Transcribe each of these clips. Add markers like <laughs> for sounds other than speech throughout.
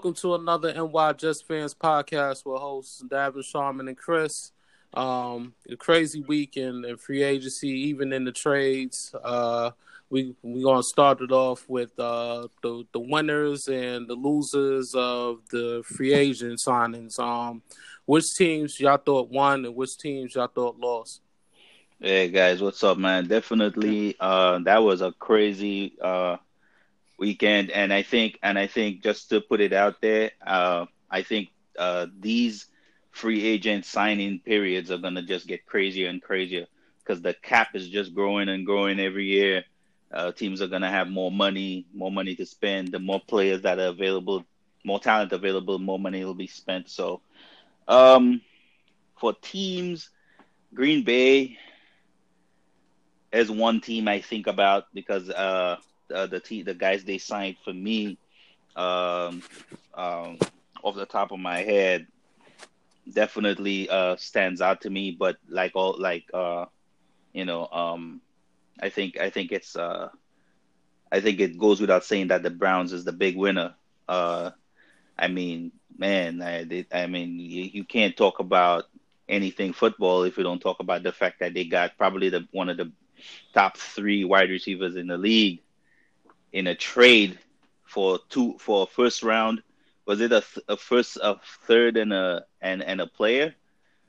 Welcome to another NY Just Fans podcast with hosts Davin Sharman and Chris. Um, a crazy week in, in free agency, even in the trades. Uh, we we gonna start it off with uh, the the winners and the losers of the free agent signings. Um, which teams y'all thought won and which teams y'all thought lost? Hey guys, what's up, man? Definitely, uh, that was a crazy uh, weekend, and I think, and I think, just to put it out there, uh, I think uh, these free agent signing periods are gonna just get crazier and crazier because the cap is just growing and growing every year. Uh, teams are gonna have more money, more money to spend. The more players that are available, more talent available, more money will be spent. So, um, for teams, Green Bay is one team I think about because uh, the the, the guys they signed for me, um, um, off the top of my head, definitely uh, stands out to me. But like all like uh, you know, um, I think I think it's uh, I think it goes without saying that the Browns is the big winner. Uh, I mean, man, I, I mean, you, you can't talk about anything football if you don't talk about the fact that they got probably the one of the top three wide receivers in the league in a trade for two for a first round. Was it a, a first, a third, and a and and a player?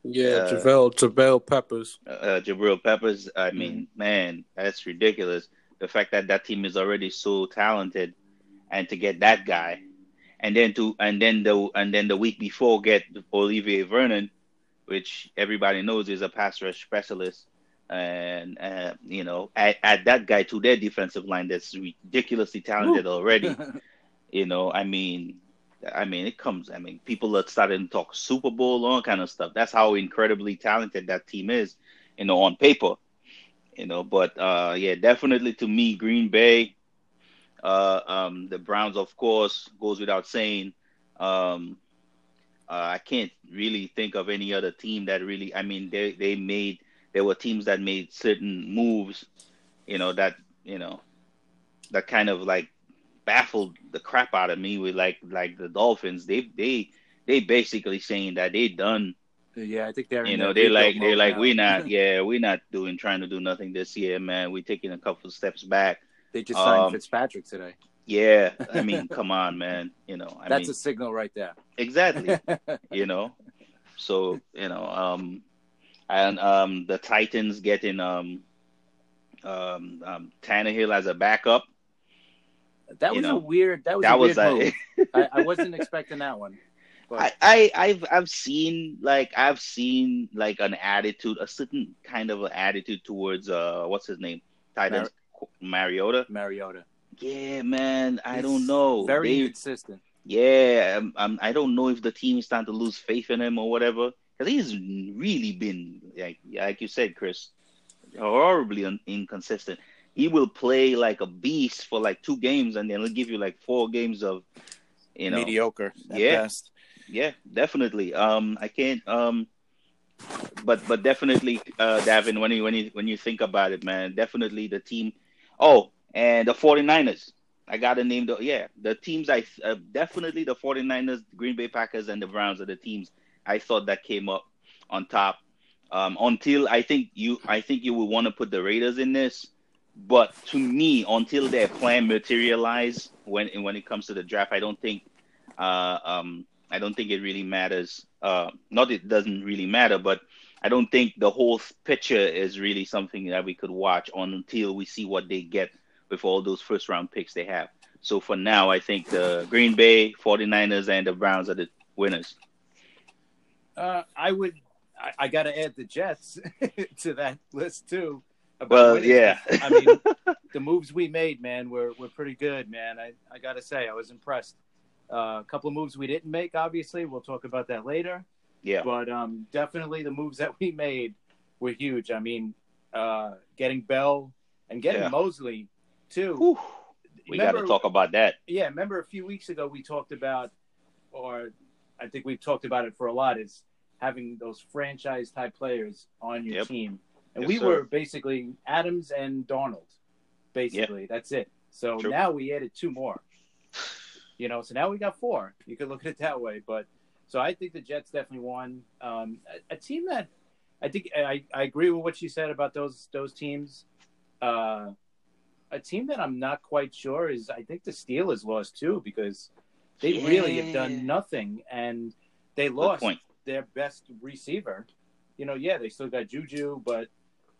Yeah, uh, Jabril Jabril Peppers. Uh, Jabril Peppers. I mean, mm-hmm. man, that's ridiculous. The fact that that team is already so talented, and to get that guy, and then to and then the and then the week before get Olivier Vernon, which everybody knows is a pass rush specialist and uh, you know add, add, that guy to their defensive line that's ridiculously talented Ooh. already. <laughs> you know, I mean, I mean, it comes. I mean, people are starting to talk Super Bowl, all kind of stuff. That's how incredibly talented that team is, you know, on paper. You know, but uh, yeah, definitely to me, Green Bay, uh, um, the Browns, of course, goes without saying. Um, uh, I can't really think of any other team that really. I mean, they they made there were teams that made certain moves, you know, that you know, that kind of like baffled the crap out of me with like like the Dolphins. They they they basically saying that they done. Yeah, I think they're. You know, they're like they're like we're not. <laughs> Yeah, we're not doing trying to do nothing this year, man. We're taking a couple of steps back. They just signed um, Fitzpatrick today. Yeah, I <laughs> mean, come on, man. You know, I that's mean, a signal right there. Exactly. <laughs> you know, so you know, um, and um, the Titans getting um, um, um, Tannehill as a backup. That was know, a weird. That was that was a, <laughs> I, I, wasn't expecting that one. But. I, I have I've seen like I've seen like an attitude, a certain kind of an attitude towards uh what's his name, Titans Mar- Mariota. Mariota. Yeah, man. I He's don't know. Very they, consistent. Yeah, I'm, I'm, I don't know if the team is starting to lose faith in him or whatever because he's really been like like you said, Chris, horribly un- inconsistent. He will play like a beast for like two games, and then he'll give you like four games of you know mediocre. yeah, best. yeah, definitely. Um, I can't. Um, but but definitely, uh, Davin, when you when you when you think about it, man, definitely the team. Oh, and the 49ers. I got to name the yeah the teams. I uh, definitely the 49ers, Green Bay Packers, and the Browns are the teams I thought that came up on top. Um, until I think you, I think you would want to put the Raiders in this, but to me, until their plan materialize when when it comes to the draft, I don't think, uh, um, I don't think it really matters. Uh, not it doesn't really matter, but I don't think the whole picture is really something that we could watch until we see what they get with all those first round picks they have. So for now, I think the Green Bay 49ers and the Browns are the winners. Uh, I would. I, I got to add the Jets <laughs> to that list too. Well, winning. yeah. I mean, <laughs> the moves we made, man, were were pretty good, man. I I got to say, I was impressed. Uh, a couple of moves we didn't make, obviously. We'll talk about that later. Yeah. But um, definitely the moves that we made were huge. I mean, uh, getting Bell and getting yeah. Mosley too. Whew. We got to talk about that. Yeah, remember a few weeks ago we talked about, or I think we've talked about it for a lot, is having those franchise type players on your yep. team. And yes, we sir. were basically Adams and Donald, Basically, yep. that's it. So True. now we added two more. You know, so now we got four. You could look at it that way, but so I think the Jets definitely won. Um, a, a, team that I think I, I agree with what you said about those those teams. Uh, a team that I'm not quite sure is I think the Steelers lost too because they yeah. really have done nothing and they lost their best receiver. You know, yeah, they still got Juju, but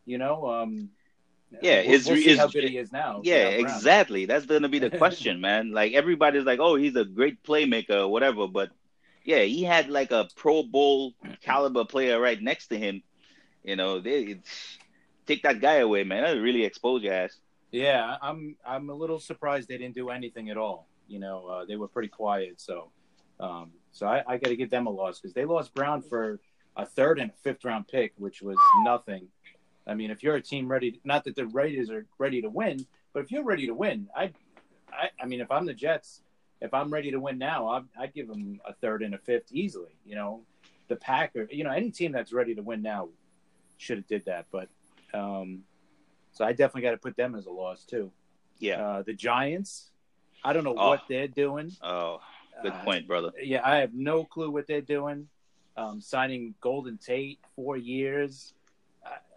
you know, um, yeah, we'll, we'll see how good he is now. Yeah, exactly. That's gonna be the <laughs> question, man. Like everybody's like, oh, he's a great playmaker, or whatever, but yeah, he had like a Pro Bowl caliber player right next to him. You know, they take that guy away, man. That really expose your ass. Yeah, I'm I'm a little surprised they didn't do anything at all. You know, uh, they were pretty quiet. So, um, so I, I got to give them a loss because they lost Brown for a third and a fifth round pick, which was nothing. I mean, if you're a team ready, not that the Raiders are ready to win, but if you're ready to win, I, I, I mean, if I'm the Jets, if I'm ready to win now, I'd, I'd give them a third and a fifth easily. You know, the Packer, you know, any team that's ready to win now should have did that. But um, so I definitely got to put them as a loss too. Yeah. Uh, the Giants, I don't know oh. what they're doing. Oh, good uh, point, brother. Yeah, I have no clue what they're doing. Um, signing Golden Tate four years,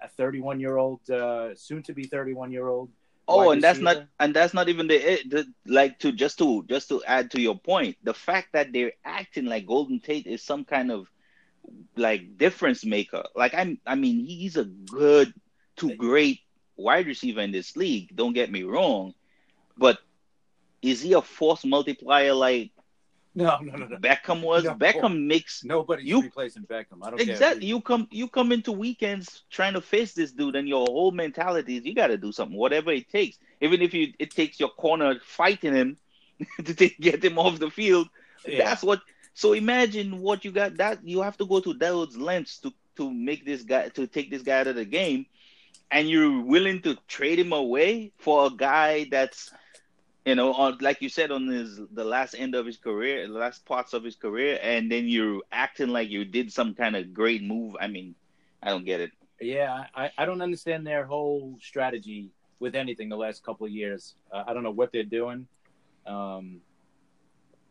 a 31 year old, uh, soon to be 31 year old Oh, and that's not and that's not even the, the like to just to just to add to your point, the fact that they're acting like Golden Tate is some kind of like difference maker. Like I'm I mean, he's a good to great wide receiver in this league, don't get me wrong, but is he a force multiplier like <laughs> no, no, no, no. Beckham was no, Beckham makes nobody you, replacing Beckham. I don't exactly. You come you come into weekends trying to face this dude, and your whole mentality is you got to do something, whatever it takes. Even if you it takes your corner fighting him <laughs> to take, get him off the field. Yeah. That's what. So imagine what you got. That you have to go to those lengths to to make this guy to take this guy out of the game, and you're willing to trade him away for a guy that's you know, on like you said, on his the last end of his career, the last parts of his career, and then you're acting like you did some kind of great move. I mean, I don't get it. Yeah, I, I don't understand their whole strategy with anything the last couple of years. Uh, I don't know what they're doing. Um,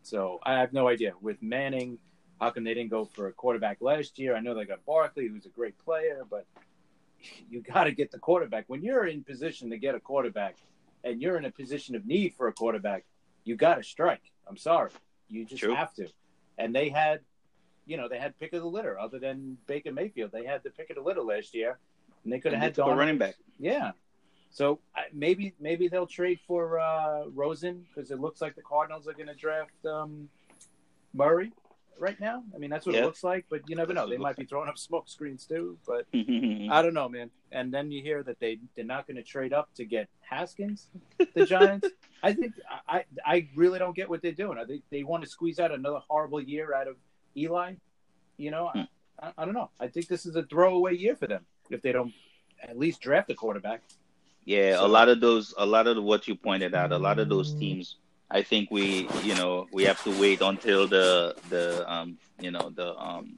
so I have no idea. With Manning, how come they didn't go for a quarterback last year? I know they got Barkley, who's a great player, but <laughs> you got to get the quarterback. When you're in position to get a quarterback – and you're in a position of need for a quarterback, you got to strike. I'm sorry, you just True. have to. And they had, you know, they had pick of the litter. Other than Baker Mayfield, they had the pick of the litter last year, and they could have had a running back. Yeah. So maybe maybe they'll trade for uh, Rosen because it looks like the Cardinals are going to draft um, Murray right now. I mean, that's what yep. it looks like, but you never know. They might be throwing up smoke screens too, but <laughs> I don't know, man. And then you hear that they they're not going to trade up to get Haskins, the <laughs> Giants. I think I I really don't get what they're doing. I think they want to squeeze out another horrible year out of Eli. You know, I, hmm. I, I don't know. I think this is a throwaway year for them if they don't at least draft a quarterback. Yeah, so, a lot of those, a lot of what you pointed out, a lot of those teams I think we, you know, we have to wait until the the um, you know, the um,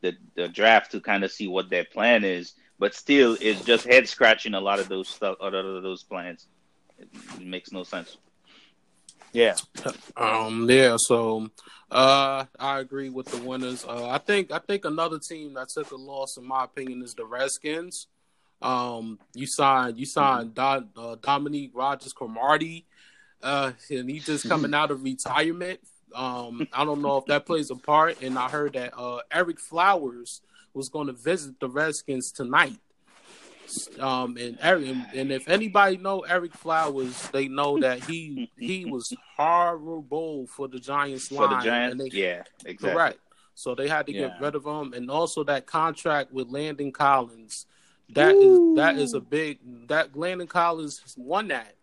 the the draft to kind of see what their plan is. But still, it's just head scratching a lot of those stuff, a lot of those plans. It, makes no sense. Yeah. Um. Yeah. So, uh, I agree with the winners. Uh, I think I think another team that took a loss, in my opinion, is the Redskins. Um, you signed you signed mm-hmm. Do, uh, Dominique Rodgers-Cromartie uh, and he's just <laughs> coming out of retirement. Um, I don't know if that plays a part. And I heard that uh, Ereck Flowers was going to visit the Redskins tonight. Um, and and if anybody know Ereck Flowers, they know that he he was horrible for the Giants line. For the Giants, they, yeah, exactly. Correct. So they had to yeah. get rid of him, and also that contract with Landon Collins. That Ooh. is that is a big that Landon Collins won that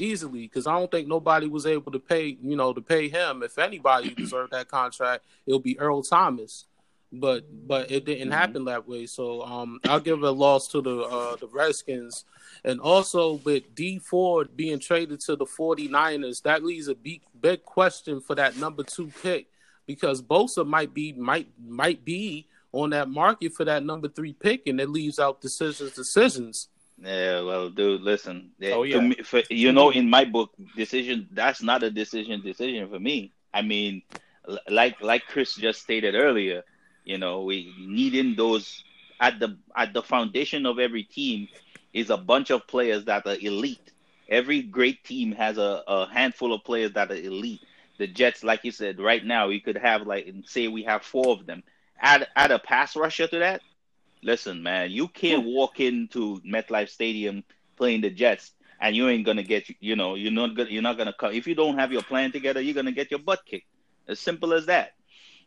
easily because I don't think nobody was able to pay, you know, to pay him. If anybody <clears throat> deserved that contract, it'll be Earl Thomas. But but it didn't mm-hmm. happen that way. So um, I'll give a loss to the uh, the Redskins. And also with Dee Ford being traded to the 49ers, that leaves a big big question for that number two pick because Bosa might be might might be on that market for that number three pick, and it leaves out decisions decisions. Yeah, well, dude, listen. Oh yeah. Me, for, you know, in my book, decision that's not a decision decision for me. I mean, like like Chris just stated earlier, you know, we needing those at the at the foundation of every team is a bunch of players that are elite. Every great team has a, a handful of players that are elite. The Jets, like you said, right now we could have like say we have four of them. Add add a pass rusher to that. Listen, man, you can't walk into MetLife Stadium playing the Jets and you ain't gonna get you know you're not gonna you're not gonna come if you don't have your plan together you're gonna get your butt kicked. As simple as that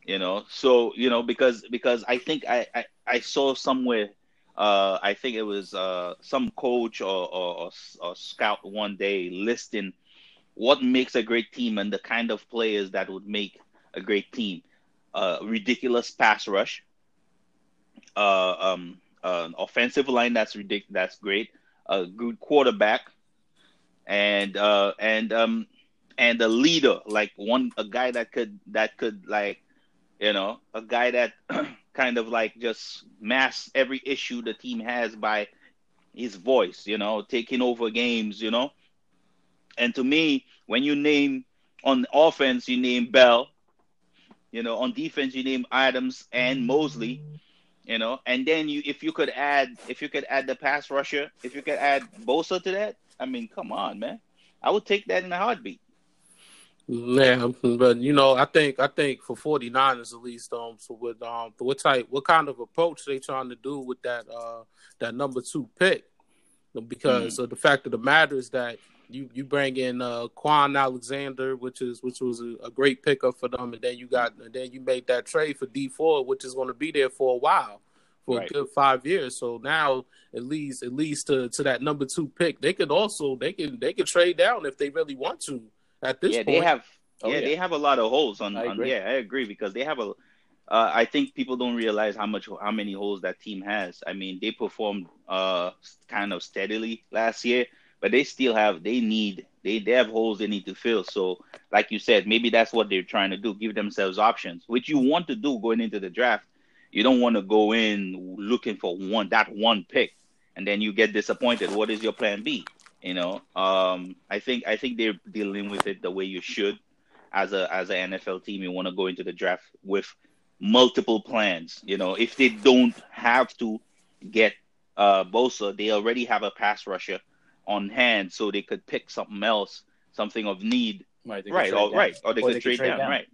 you know? So you know because because i think i i, I saw somewhere uh i think it was uh some coach or, or or scout one day listing what makes a great team and the kind of players that would make a great team. Uh ridiculous pass rush uh um uh, offensive line that's ridiculous that's great a good quarterback and uh and um and a leader like one a guy that could that could like you know a guy that <clears throat> kind of like just mask every issue the team has by his voice you know taking over games you know. And to me when you name on offense you name bell you know on defense you name adams and mosley you know and then you if you could add if you could add the pass rusher if you could add bosa to that I mean, come on, man. I would take that in a heartbeat. Yeah, but you know, I think I think for 49ers at least, um, so with um, what type, what kind of approach they trying to do with that uh that number two pick? Because mm. of the fact of the matter is that you you bring in uh Kwon Alexander, which is which was a, a, great pickup for them, and then you got and then you made that trade for Dee Ford, which is going to be there for a while for right. a good five years. So now at least at least to, to that number two pick, they could also they can they can trade down if they really want to at this yeah, point. They have oh, yeah, yeah, they have a lot of holes on, on yeah, I agree because they have a uh, I think people don't realize how much how many holes that team has. I mean, they performed uh kind of steadily last year, but they still have they need they, they have holes they need to fill. So, like you said, maybe that's what they're trying to do, give themselves options, which you want to do going into the draft you don't want to go in looking for one that one pick and then you get disappointed. What is your plan B? You know, um, I think I think they're dealing with it the way you should as a as an NFL team. You want to go into the draft with multiple plans. You know, if they don't have to get uh, Bosa, they already have a pass rusher on hand, so they could pick something else, something of need. Right, right, or, right, or they or could they trade, trade down, down, right.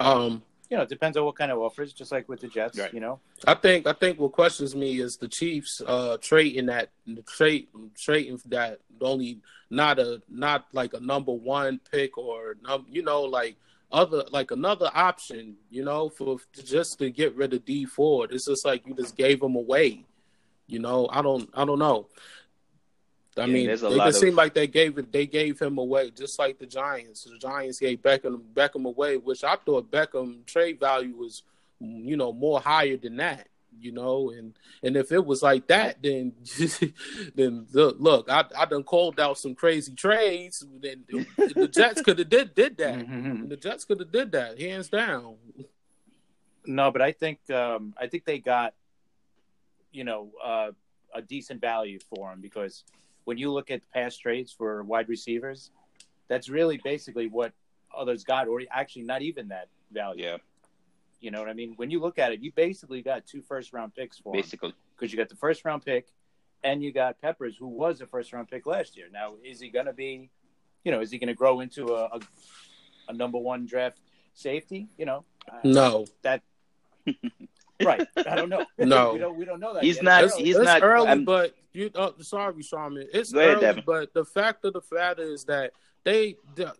Um, you know, it depends on what kind of offers, just like with the Jets, right. you know. I think I think what questions me is the Chiefs uh trading that the trade trading that only not a not like a number one pick or num you know like other like another option, you know, for just to get rid of Dee Ford. It's just like you just gave him away. You know, I don't I don't know. I yeah, mean, it of... seemed like they gave it. They gave him away, just like the Giants. The Giants gave Beckham Beckham away, which I thought Beckham trade value was, you know, more higher than that. You know, and and if it was like that, then <laughs> then look, look I I done called out some crazy trades. Then the <laughs> Jets could have did did that. Mm-hmm. The Jets could have did that hands down. No, but I think um, I think they got, you know, uh, a decent value for him because when you look at past trades for wide receivers, that's really basically what others got, or actually not even that value. Yeah. You know what I mean? When you look at it, you basically got two first round picks for basically because you got the first round pick, and you got Peppers, who was a first round pick last year. Now, is he going to be, you know, is he going to grow into a, a, a number one draft safety? You know, no, that <laughs> right. I don't know. <laughs> No, we don't. We don't know that. He's yet. not. It's, he's it's not early, I'm, but you. Uh, sorry, Sharman. It's Go early, ahead, but the fact of the matter is that they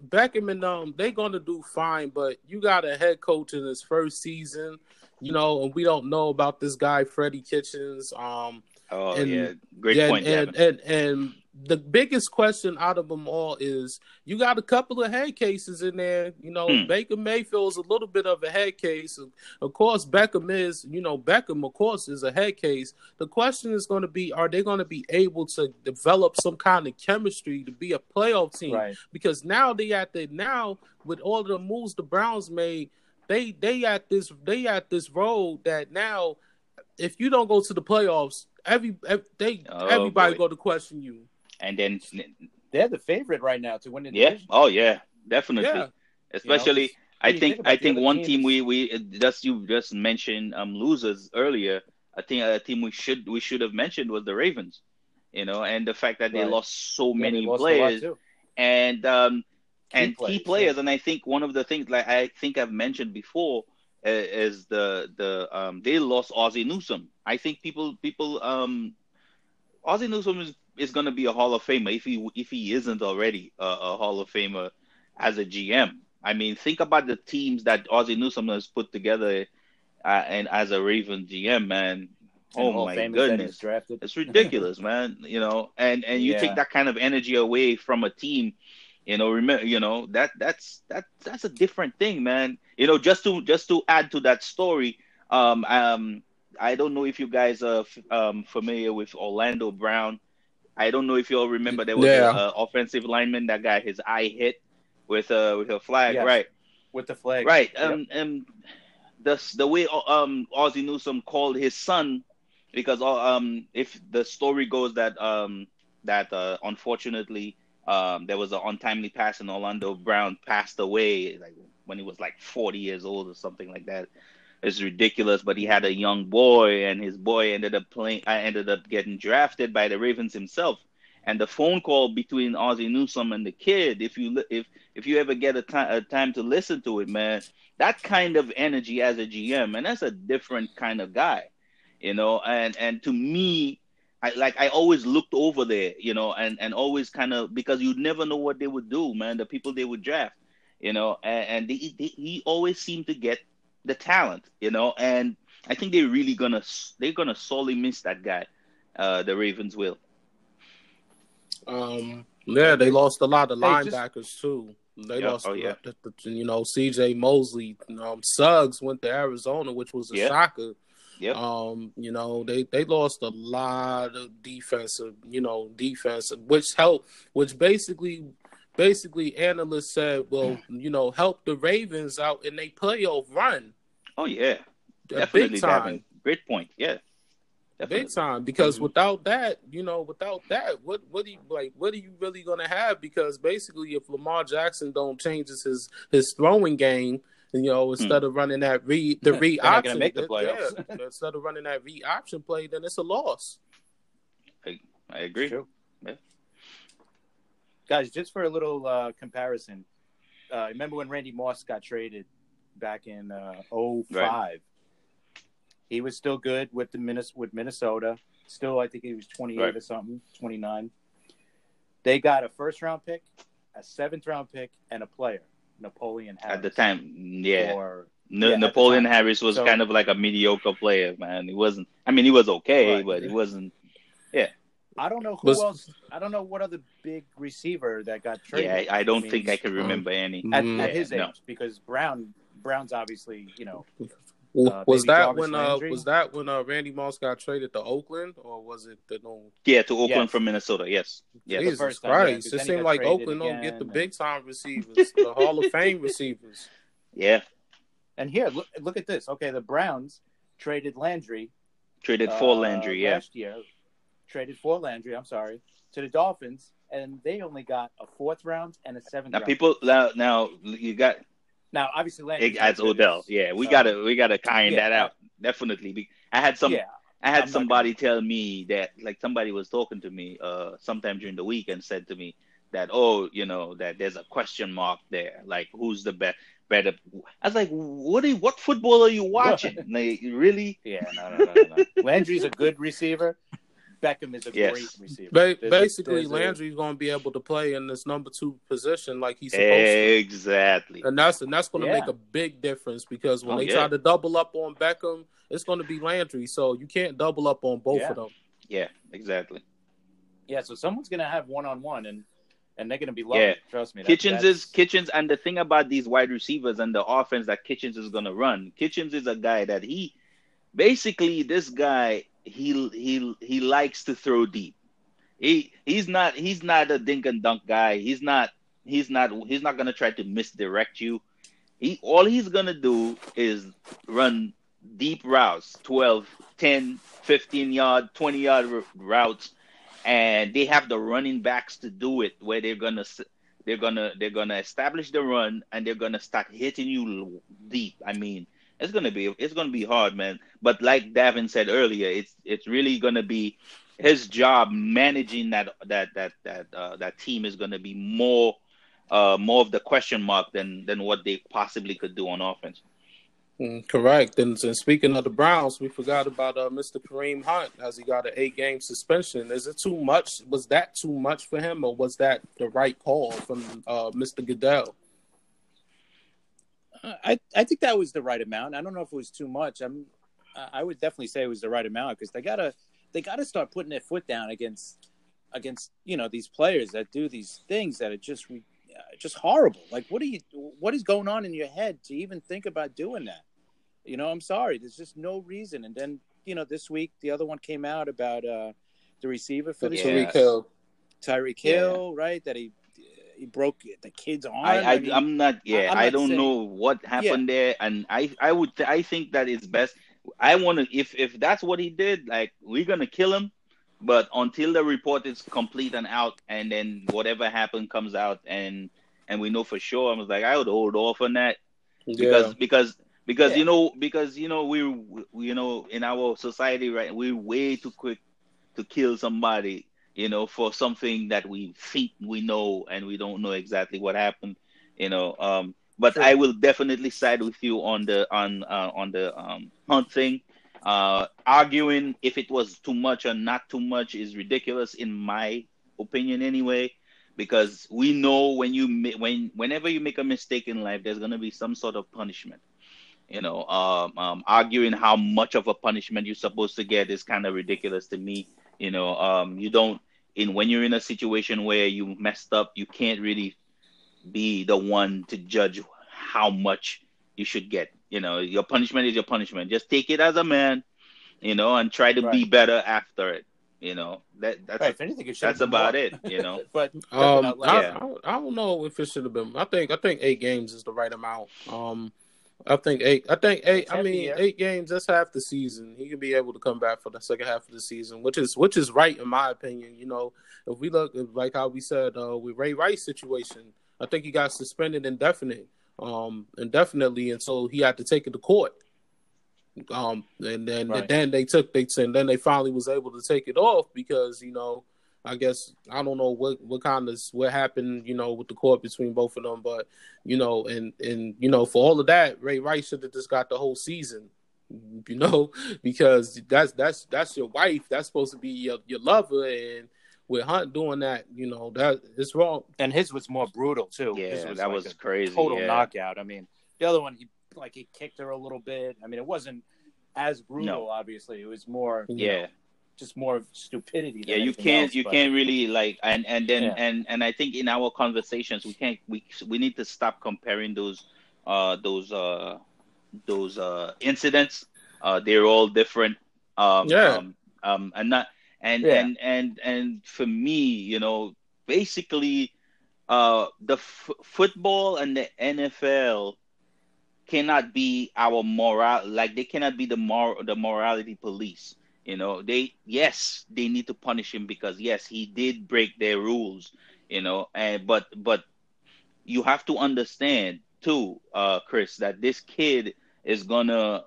Beckham and um they gonna do fine, but you got a head coach in his first season, you know, and we don't know about this guy Freddie Kitchens. Um, oh and, yeah, great yeah, point. And, and, and and the biggest question out of them all is you got a couple of head cases in there. You know, hmm. Baker Mayfield's a little bit of a head case. Of course, Beckham is, you know, Beckham, of course, is a head case. The question is going to be are they going to be able to develop some kind of chemistry to be a playoff team? Right. Because now they at the now with all the moves the Browns made, they they at this they at this road that now if you don't go to the playoffs, every, every they oh, everybody boy. go to question you and then they're the favorite right now to win the yeah. division. Oh yeah, definitely. Yeah. Especially, you know? I think think I think one team we we just you just mentioned um losers earlier. I think a team we should we should have mentioned was the Ravens. You know, and the fact that they lost so Yeah, many players and um Key and players, key players and I think one of the things like I think I've mentioned before uh, is the the um they lost Ozzie Newsome. I think people people um Ozzie Newsome is, is going to be a Hall of Famer if he if he isn't already a, a Hall of Famer as a GM. I mean, think about the teams that Ozzie Newsome has put together, uh, and as a Raven GM, man. And Oh my of Famers that he's goodness, it's ridiculous, man. You know, and and you Yeah. take that kind of energy away from a team. You know, remember, you know that that's that that's a different thing, man. You know, just to just to add to that story, um, um, I don't know if you guys are f- um familiar with Orlando Brown. I don't know if you all remember there was Yeah. a, a offensive lineman that got his eye hit with a with a flag, Yes. right? with the flag. Right. Yep. Um, um, the the way um Ozzie Newsome called his son, because uh, um if the story goes that um that uh, unfortunately um there was an untimely pass and Orlando Brown passed away like when he was like 40 years old or something like that. It's ridiculous, but he had a young boy, and his boy ended up playing. I ended up getting drafted by the Ravens himself. And the phone call between Ozzie Newsome and the kid, if you if if you ever get a time a time to listen to it, man, that kind of energy as a GM, and that's a different kind of guy, you know. And and to me, I like I always looked over there, you know, and and always kind of because you never know what they would do, man. The people they would draft, you know, and, and they, they, he always seemed to get the talent, you know. And I think they're really gonna they're gonna sorely miss that guy. Uh, the Ravens will. Um, yeah, they lost a lot of Hey, just- linebackers too. They Yeah, lost, oh, yeah. the, the- you know, C.J. Mosley, um, Suggs went to Arizona, which was a Yeah. shocker. Yep. Um, you know, they they lost a lot of defensive, you know, defense, which helped, which basically, basically, analysts said, well, you know, help the Ravens out in a playoff run, Oh yeah, definitely. big time. Great point. Yeah, definitely. Big time, because Mhm. without that, you know, without that, what what do you like? What are you really gonna have? Because basically, if Lamar Jackson don't changes his his throwing game, you know, instead of running that read <laughs> the They're read option, gonna make the yeah, <laughs> instead of running that read option play, then it's a loss. I agree. True. Yeah. Guys, just for a little uh, comparison, uh, remember when Randy Moss got traded back in uh, 05? He was still good with the Minnes- with Minnesota. Still, I think he was 28 Right. or something, 29. They got a first round pick, a seventh round pick, and a player, Napoleon Harris. At the time, yeah. For, Na- yeah, Napoleon. Harris was So- kind of like a mediocre player, man. He wasn't. I mean, he was okay, Right. but he wasn't. Yeah. I don't know who Was- else. I don't know what other big receiver that got traded. Yeah, I, I don't mean, think I can um, remember any. at, Mm. at his age no. because Brown Brown's obviously you know Uh, was that Jarvis when uh, Landry? was that when uh, Randy Moss got traded to Oakland, or was it the no? Yeah, to Oakland Yes. from Minnesota. Yes. Yes. Jesus first time, yeah, it then he seemed like traded Oakland don't get the again, big time receivers, the Hall of Fame receivers. <laughs> Yeah. and here look look at this. Okay, the Browns traded Landry Traded for uh, Landry. Yeah. last year. Traded for Landry. I'm sorry to the Dolphins, and they only got a fourth round and a seventh Now round. people now, now you got now obviously Landry it adds Odell. Yeah, we gotta we gotta kind yeah, that out definitely. I had some yeah, I had I'm somebody tell me that like somebody was talking to me uh sometime during the week and said to me that oh you know that there's a question mark there like who's the best better I was like what are you, what football are you watching like really <laughs> yeah. No, no, no, no. Landry's a good receiver. Beckham is a Yes. great receiver. Ba- There's a- basically, there's a- Landry's going to be able to play in this number two position like he's supposed to. exactly And that's and that's going to Yeah. make a big difference because when Oh, they yeah. try to double up on Beckham, it's going to be Landry. So you can't double up on both Yeah. of them. yeah exactly Yeah, so someone's gonna have one on one, and and they're gonna be loving Yeah. it. Trust me. That- Kitchens that's- is Kitchens, and the thing about these wide receivers and the offense that Kitchens is gonna run, Kitchens is a guy that he basically this guy he he he likes to throw deep. He he's not he's not a dink and dunk guy. He's not he's not he's not gonna try to misdirect you. He all he's gonna do is run deep routes, 12, 10, 15 yard, 20 yard routes, and they have the running backs to do it where they're gonna they're gonna they're gonna establish the run and they're gonna start hitting you deep. I mean, it's gonna be it's gonna be hard, man. But like Davin said earlier, it's it's really gonna be his job managing that that that that uh, that team is gonna be more uh, more of the question mark than than what they possibly could do on offense. Mm, correct. And, and, speaking of the Browns, we forgot about uh, Mr. Kareem Hunt as he got an eight-game suspension. Is it too much? Was that too much for him, or was that the right call from uh, Mr. Goodell? I I think that was the right amount. I don't know if it was too much. I'm I would definitely say it was the right amount because they gotta they gotta start putting their foot down against against you know these players that do these things that are just we just horrible. Like, what are you? What is going on in your head to even think about doing that? You know, I'm sorry. There's just no reason. And then, you know, this week the other one came out about uh the receiver for the Tyreek Hill. Tyreek Hill, yeah. right? That he he broke the kid's arm. I, I, I mean, I'm not. Yeah, I'm not I do not know what happened yeah. there, and I I would I think that it's best. I want to if if that's what he did, like we're gonna kill him but until the report is complete and out, and then whatever happened comes out, and and we know for sure, I was like, I would hold off on that because yeah. because because yeah. you know because you know we, we you know in our society right we're way too quick to kill somebody you know for something that we think we know and we don't know exactly what happened you know um but sure. I will definitely side with you on the on uh, on the um hunt thing uh, arguing if it was too much or not too much is ridiculous, in my opinion, anyway. Because we know when you when whenever you make a mistake in life, there's gonna be some sort of punishment. You know, um, um, arguing how much of a punishment you're supposed to get is kind of ridiculous to me. You know, um, you don't in when you're in a situation where you messed up, you can't really be the one to judge how much you should get. You know, your punishment is your punishment. Just take it as a man, you know, and try to right. be better after it. You know, that that's right. if anything, that's about more. it. You know, <laughs> but um, I, yeah. I, I, don't know if it should have been. I think I think eight games is the right amount. Um, I think eight. I think eight. I mean, eight games. That's half the season. He can be able to come back for the second half of the season, which is which is right in my opinion. You know, if we look like how we said uh, with Ray Rice situation, I think he got suspended indefinite um, indefinitely, and so he had to take it to court. Um, and then right. then they took they and then they finally was able to take it off because you know I guess I don't know what what kind of what happened you know with the court between both of them, but you know and and you know for all of that, Ray Rice should have just got the whole season, <laughs> you know, because that's that's that's your wife, that's supposed to be your your lover, and with Hunt doing that, you know, that it's wrong. And his was more brutal too. Yeah, was that like was crazy. Total yeah. knockout. I mean, the other one, he like he kicked her a little bit. I mean, it wasn't as brutal. No. Obviously, it was more. Yeah. Know, just more of stupidity. yeah, you can't else, you but... can't really like and and then yeah. and and I think in our conversations we can't we we need to stop comparing those uh those uh those uh incidents. Uh, they're all different. Um, yeah. Um, um, and not and yeah. and and and for me, you know, basically, uh, the f- football and the NFL cannot be our moral. Like they cannot be the mor the morality police. You know, they yes, they need to punish him because yes, he did break their rules. You know, and but but you have to understand too, uh, Chris, that this kid is gonna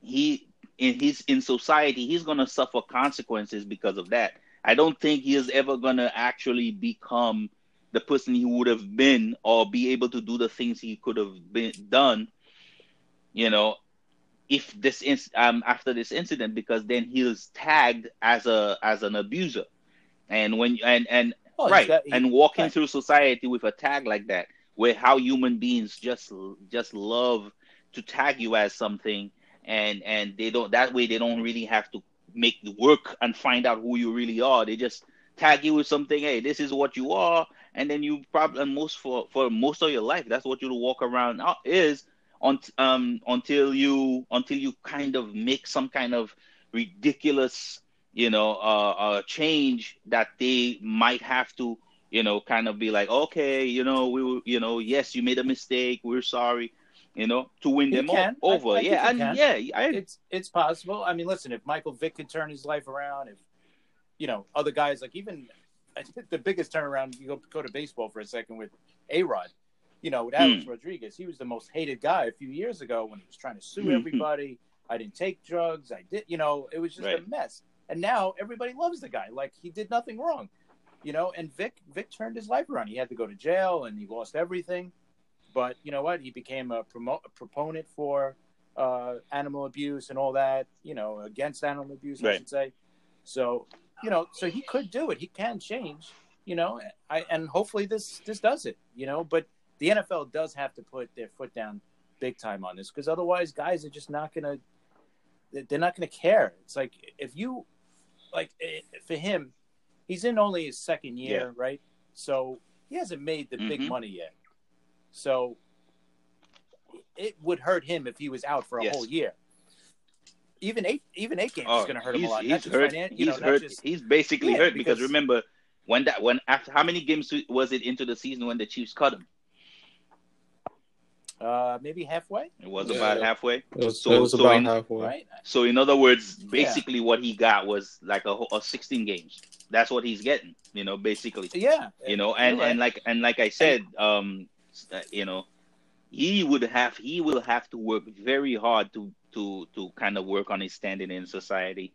he in his in society, he's gonna suffer consequences because of that. I don't think he is ever gonna actually become the person he would have been or be able to do the things he could have been done. You know, if this is um after this incident, because then he's tagged as a as an abuser, and when and and oh, right got, he, and walking right. through society with a tag like that, where how human beings just just love to tag you as something and and they don't that way they don't really have to make the work and find out who you really are. They just tag you with something. Hey, this is what you are, and then you probably most for for most of your life that's what you'll walk around uh, is on um until you until you kind of make some kind of ridiculous you know uh, uh change that they might have to you know kind of be like okay you know we you know yes you made a mistake we're sorry you know, to win them can. over. I, I yeah, and yeah, I, it's it's possible. I mean, listen, if Michael Vick could turn his life around, if you know other guys like even <laughs> the biggest turnaround. You go go to baseball for a second with A Rod. You know, with Alex Hmm. Rodriguez, he was the most hated guy a few years ago when he was trying to sue Mhm. everybody. I didn't take drugs. I did. You know, it was just a mess. And now everybody loves the guy. Like he did nothing wrong. You know, and Vick Vick turned his life around. He had to go to jail and he lost everything. But you know what? He became a, promo- a proponent for uh, animal abuse and all that. You know, against animal abuse, I should say. So you know, so he could do it. He can change. You know, I and hopefully this this does it. You know, but the NFL does have to put their foot down big time on this because otherwise, guys are just not gonna. They're not gonna care. It's like if you, like eh, for him, he's in only his second year, right? So he hasn't made the big Mhm. money yet. So it would hurt him if he was out for a Yes. whole year. Even eight, even eight games Oh, is going to hurt him a lot. He's hurt. finan- he's know, hurt. just- He's basically Yeah, hurt because, because- remember when that when after how many games was it into the season when the Chiefs cut him? Uh, maybe halfway, It was Yeah. about halfway. It was, So- it was so about in- halfway. right? So in other words, basically what he got was like a, a 16 games. That's what he's getting. You know, basically. Yeah, you know and right. and like and like i said um uh, you know he would have he will have to work very hard to to to kind of work on his standing in society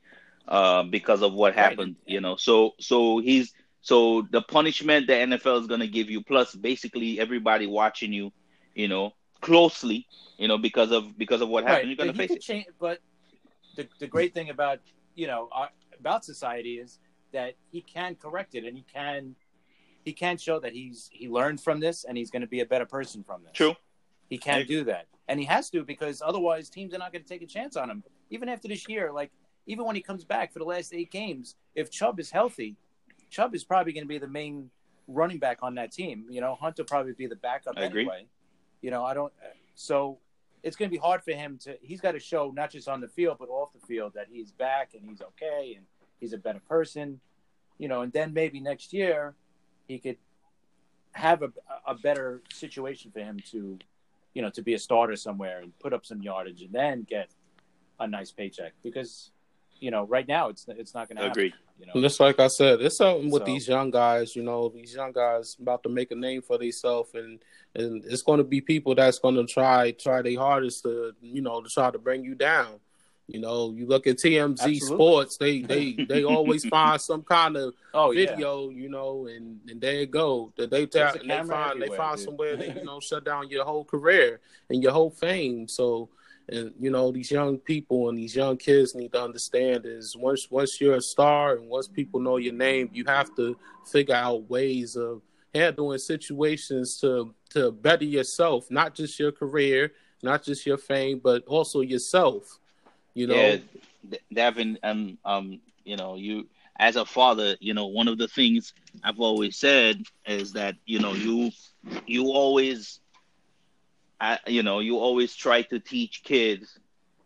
uh, because of what Right. happened you know so so he's so the punishment the nfl is going to give you plus basically everybody watching you you know closely you know because of because of what happened you're going to face it change. But the the great thing about you know our, about society is that he can correct it, and he can he can show that he's he learned from this, and he's going to be a better person from this. true He can do that, and he has to because otherwise teams are not going to take a chance on him. Even after this year, like even when he comes back for the last eight games, if Chubb is healthy, Chubb is probably going to be the main running back on that team. You know, Hunt will probably be the backup I agree. You know, I don't. So it's going to be hard for him to. He's got to show not just on the field but off the field that he's back and he's okay and he's a better person. You know, and then maybe next year he could have a, a better situation for him to, you know, to be a starter somewhere and put up some yardage and then get a nice paycheck because, you know, right now it's it's not going to happen. You know, And Just like I said, it's something with So- these young guys. You know, these young guys about to make a name for themselves, and and it's going to be people that's going to try try their hardest to you know to try to bring you down. You know, you look at TMZ Absolutely. Sports; they they <laughs> they always find some kind of oh yeah. video, you know, and and there you go. That they ta- they find they find dude. somewhere that you <laughs> know shut down your whole career and your whole fame. So, and you know these young people and these young kids need to understand is once once you're a star and once people know your name, you have to figure out ways of handling situations to to better yourself, not just your career, not just your fame, but also yourself. You know, yeah, D- Davin, um, um, you know, you as a father, you know, one of the things I've always said is that you know you you always, I, you know, you always try to teach kids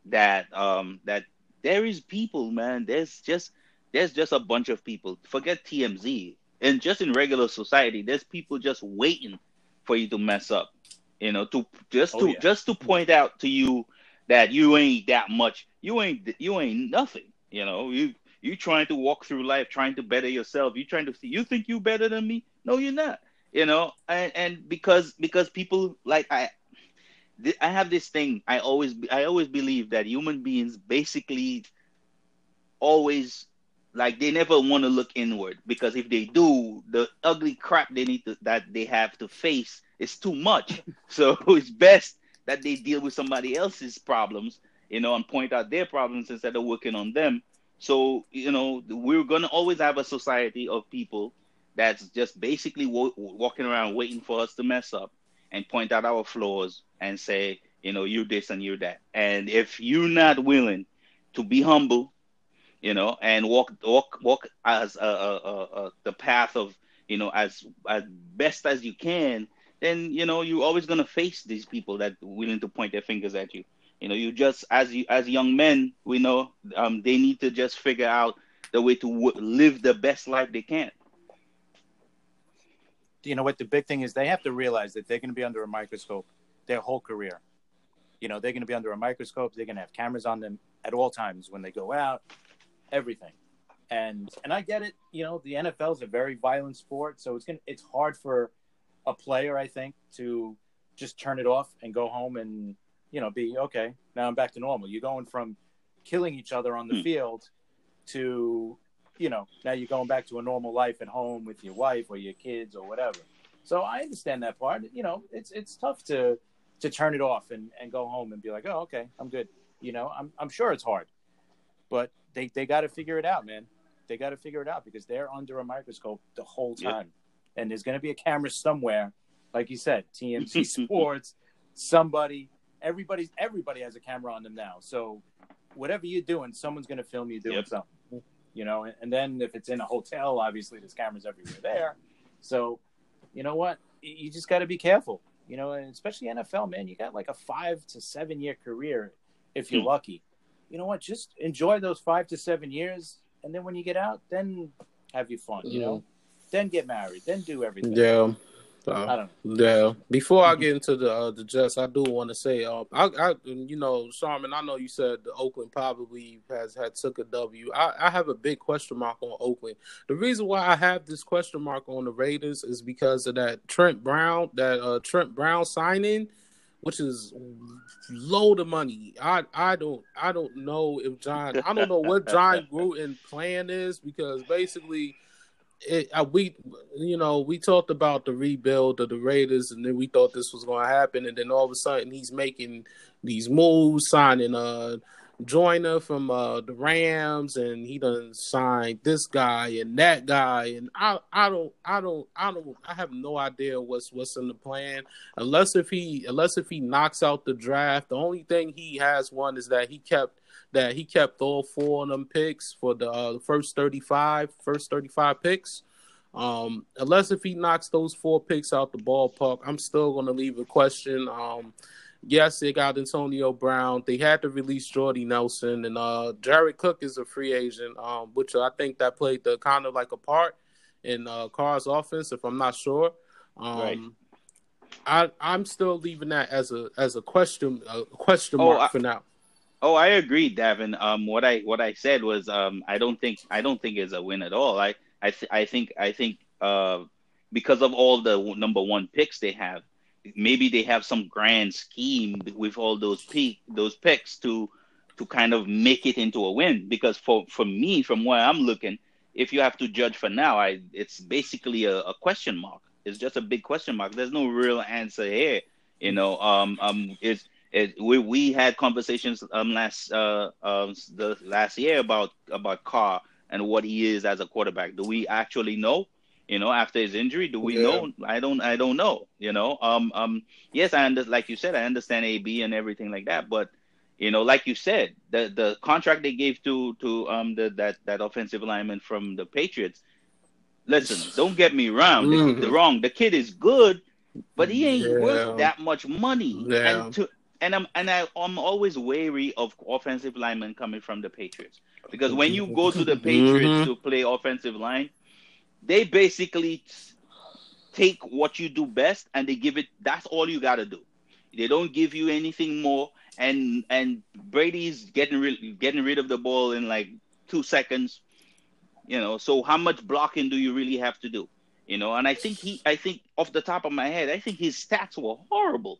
that um that there is people, man. There's just there's just a bunch of people. Forget TMZ and just in regular society, there's people just waiting for you to mess up. You know, to just Oh, to yeah. just to point out to you that you ain't that much. You ain't you ain't nothing. You know, you you trying to walk through life trying to better yourself. You trying to see you think you better than me? No, you're not. You know, and and because because people like I I have this thing. I always I always believe that human beings basically always like they never want to look inward because if they do, the ugly crap they need to that they have to face is too much. <laughs> so it's best that they deal with somebody else's problems, you know, and point out their problems instead of working on them. So you know, we're gonna always have a society of people that's just basically wa- walking around waiting for us to mess up and point out our flaws and say, you know, you're this and you're that. And if you're not willing to be humble, you know, and walk walk walk as uh, uh, uh, the path of you know as as best as you can, then you know you're always gonna face these people that willing to point their fingers at you. You know, you just as you as young men, we know um, they need to just figure out the way to w- live the best life they can. you know what the big thing is they have to realize that they're going to be under a microscope their whole career you know they're going to be under a microscope they're going to have cameras on them at all times when they go out everything and and I get it. You know, the NFL is a very violent sport, so it's gonna it's hard for a player, I think, to just turn it off and go home and you know be okay. Now I'm back to normal. You're going from killing each other on the Hmm. field to you know now you're going back to a normal life at home with your wife or your kids or whatever. So I understand that part. You know, it's it's tough to to turn it off and, and go home and be like, oh, okay, I'm good. You know, I'm I'm sure it's hard, but they they got to figure it out, man. They got to figure it out because they're under a microscope the whole Yeah. time, and there's going to be a camera somewhere, like you said, TMZ <laughs> Sports, somebody, everybody's everybody has a camera on them now. So whatever you're doing, someone's going to film you doing Yep. something. You know, and then if it's in a hotel, obviously there's cameras everywhere there. So, you know what? You just got to be careful. You know, and especially NFL, man, you got like a five to seven year career if you're Hmm. lucky. You know what? Just enjoy those five to seven years, and then when you get out, then have your fun. You know, then get married, then do everything. Yeah. Know. yeah. Before I get into the uh, the Jets, I do want to say, uh, I, I, you know, Sharman, I know you said the Oakland probably has had took a W. I, I have a big question mark on Oakland. The reason why I have this question mark on the Raiders is because of that Trent Brown, that uh, Trent Brown signing, which is load of money. I I don't I don't know if Jon I don't know what Jon <laughs> Gruden plan is because basically it uh, we you know we talked about the rebuild of the Raiders and then we thought this was going to happen and then all of a sudden he's making these moves signing uh Joyner from uh the Rams and he done signed this guy and that guy and I I don't I don't I don't I have no idea what's what's in the plan. Unless if he unless if he knocks out the draft the only thing he has one is that he kept that he kept all four of them picks for the uh, first 35 first 35 picks. Um unless if he knocks those four picks out the ballpark i'm still to leave a question. Um yes they got antonio brown they had to release jordy nelson and uh jared cook is a free agent um which i think that played the kind of like a part in uh carr's offense if i'm not sure um Right. I, I'm still leaving that as a as a question a question Oh, mark I- for now. Oh, I agree, Davin. Um, what I what I said was um, I don't think I don't think it's a win at all. I I th- I think I think uh, because of all the w- number one picks they have, maybe they have some grand scheme with all those pick those picks to to kind of make it into a win. Because for for me, from where I'm looking, if you have to judge for now, I it's basically a, a question mark. It's just a big question mark. There's no real answer here. You know, um, um, it's it, we we had conversations um last uh um the last year about about Carr and what he is as a quarterback. Do we actually know? You know, after his injury, do we Yeah. know? I don't. I don't know. You know. Um. Um. Yes, I under, like you said. I understand AB and everything like that, but you know, like you said, the the contract they gave to to um the that that offensive lineman from the Patriots. Listen, don't get me wrong. The, Mhm. the wrong. The kid is good, but he ain't Yeah. worth that much money. Yeah. And to and I'm and I, I'm always wary of offensive linemen coming from the Patriots because when you go to the Patriots Mhm. to play offensive line, they basically take what you do best and they give it. That's all you got to do. They don't give you anything more. And and Brady's getting rid getting rid of the ball in like two seconds. You know, so how much blocking do you really have to do? You know, and I think he, I think off the top of my head, I think his stats were horrible.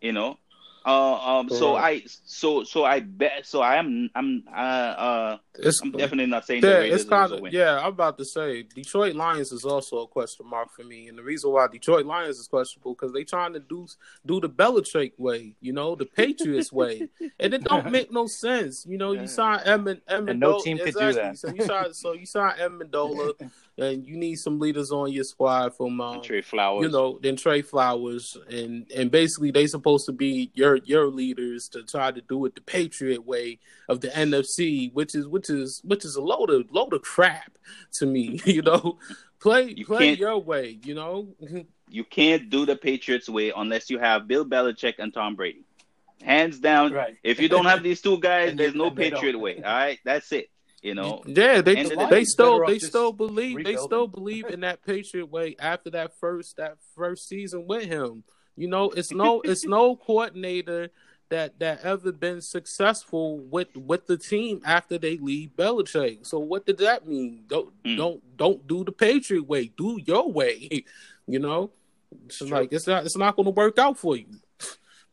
You know, uh, um, so I, so so I bet, so I am, I'm, uh, uh, It's I'm definitely not saying the yeah, it's kind is of win. yeah. I'm about to say Detroit Lions is also a question mark for me, and the reason why Detroit Lions is questionable because they trying to do do the Belichick way, you know, the Patriots <laughs> way, and it don't make no sense. You know, you sign Emmett, Amendola, And no team could do exactly. that. So you sign, so you sign <laughs> Amendola, and you need some leaders on your squad from um, Trey Flowers. you know, then Trey Flowers, and and basically they supposed to be your your leaders to try to do it the Patriot way of the NFC, which is which is which is a load of load of crap to me. <laughs> You know, play You play can't- your way. You know, <laughs> you can't do the Patriots way unless you have Bill Belichick and Tom Brady. Hands down. Right. If you don't have <laughs> these two guys, there's no Patriot way. All right, that's it. You know, yeah, they the they still they still believe they still believe in that Patriot way after that first that first season with him. You know, it's no it's no <laughs> coordinator that that ever been successful with with the team after they leave Belichick. So what did that mean? Don't Mm. don't don't do the Patriot way. Do your way. <laughs> You know, it's True. like it's not it's not going to work out for you.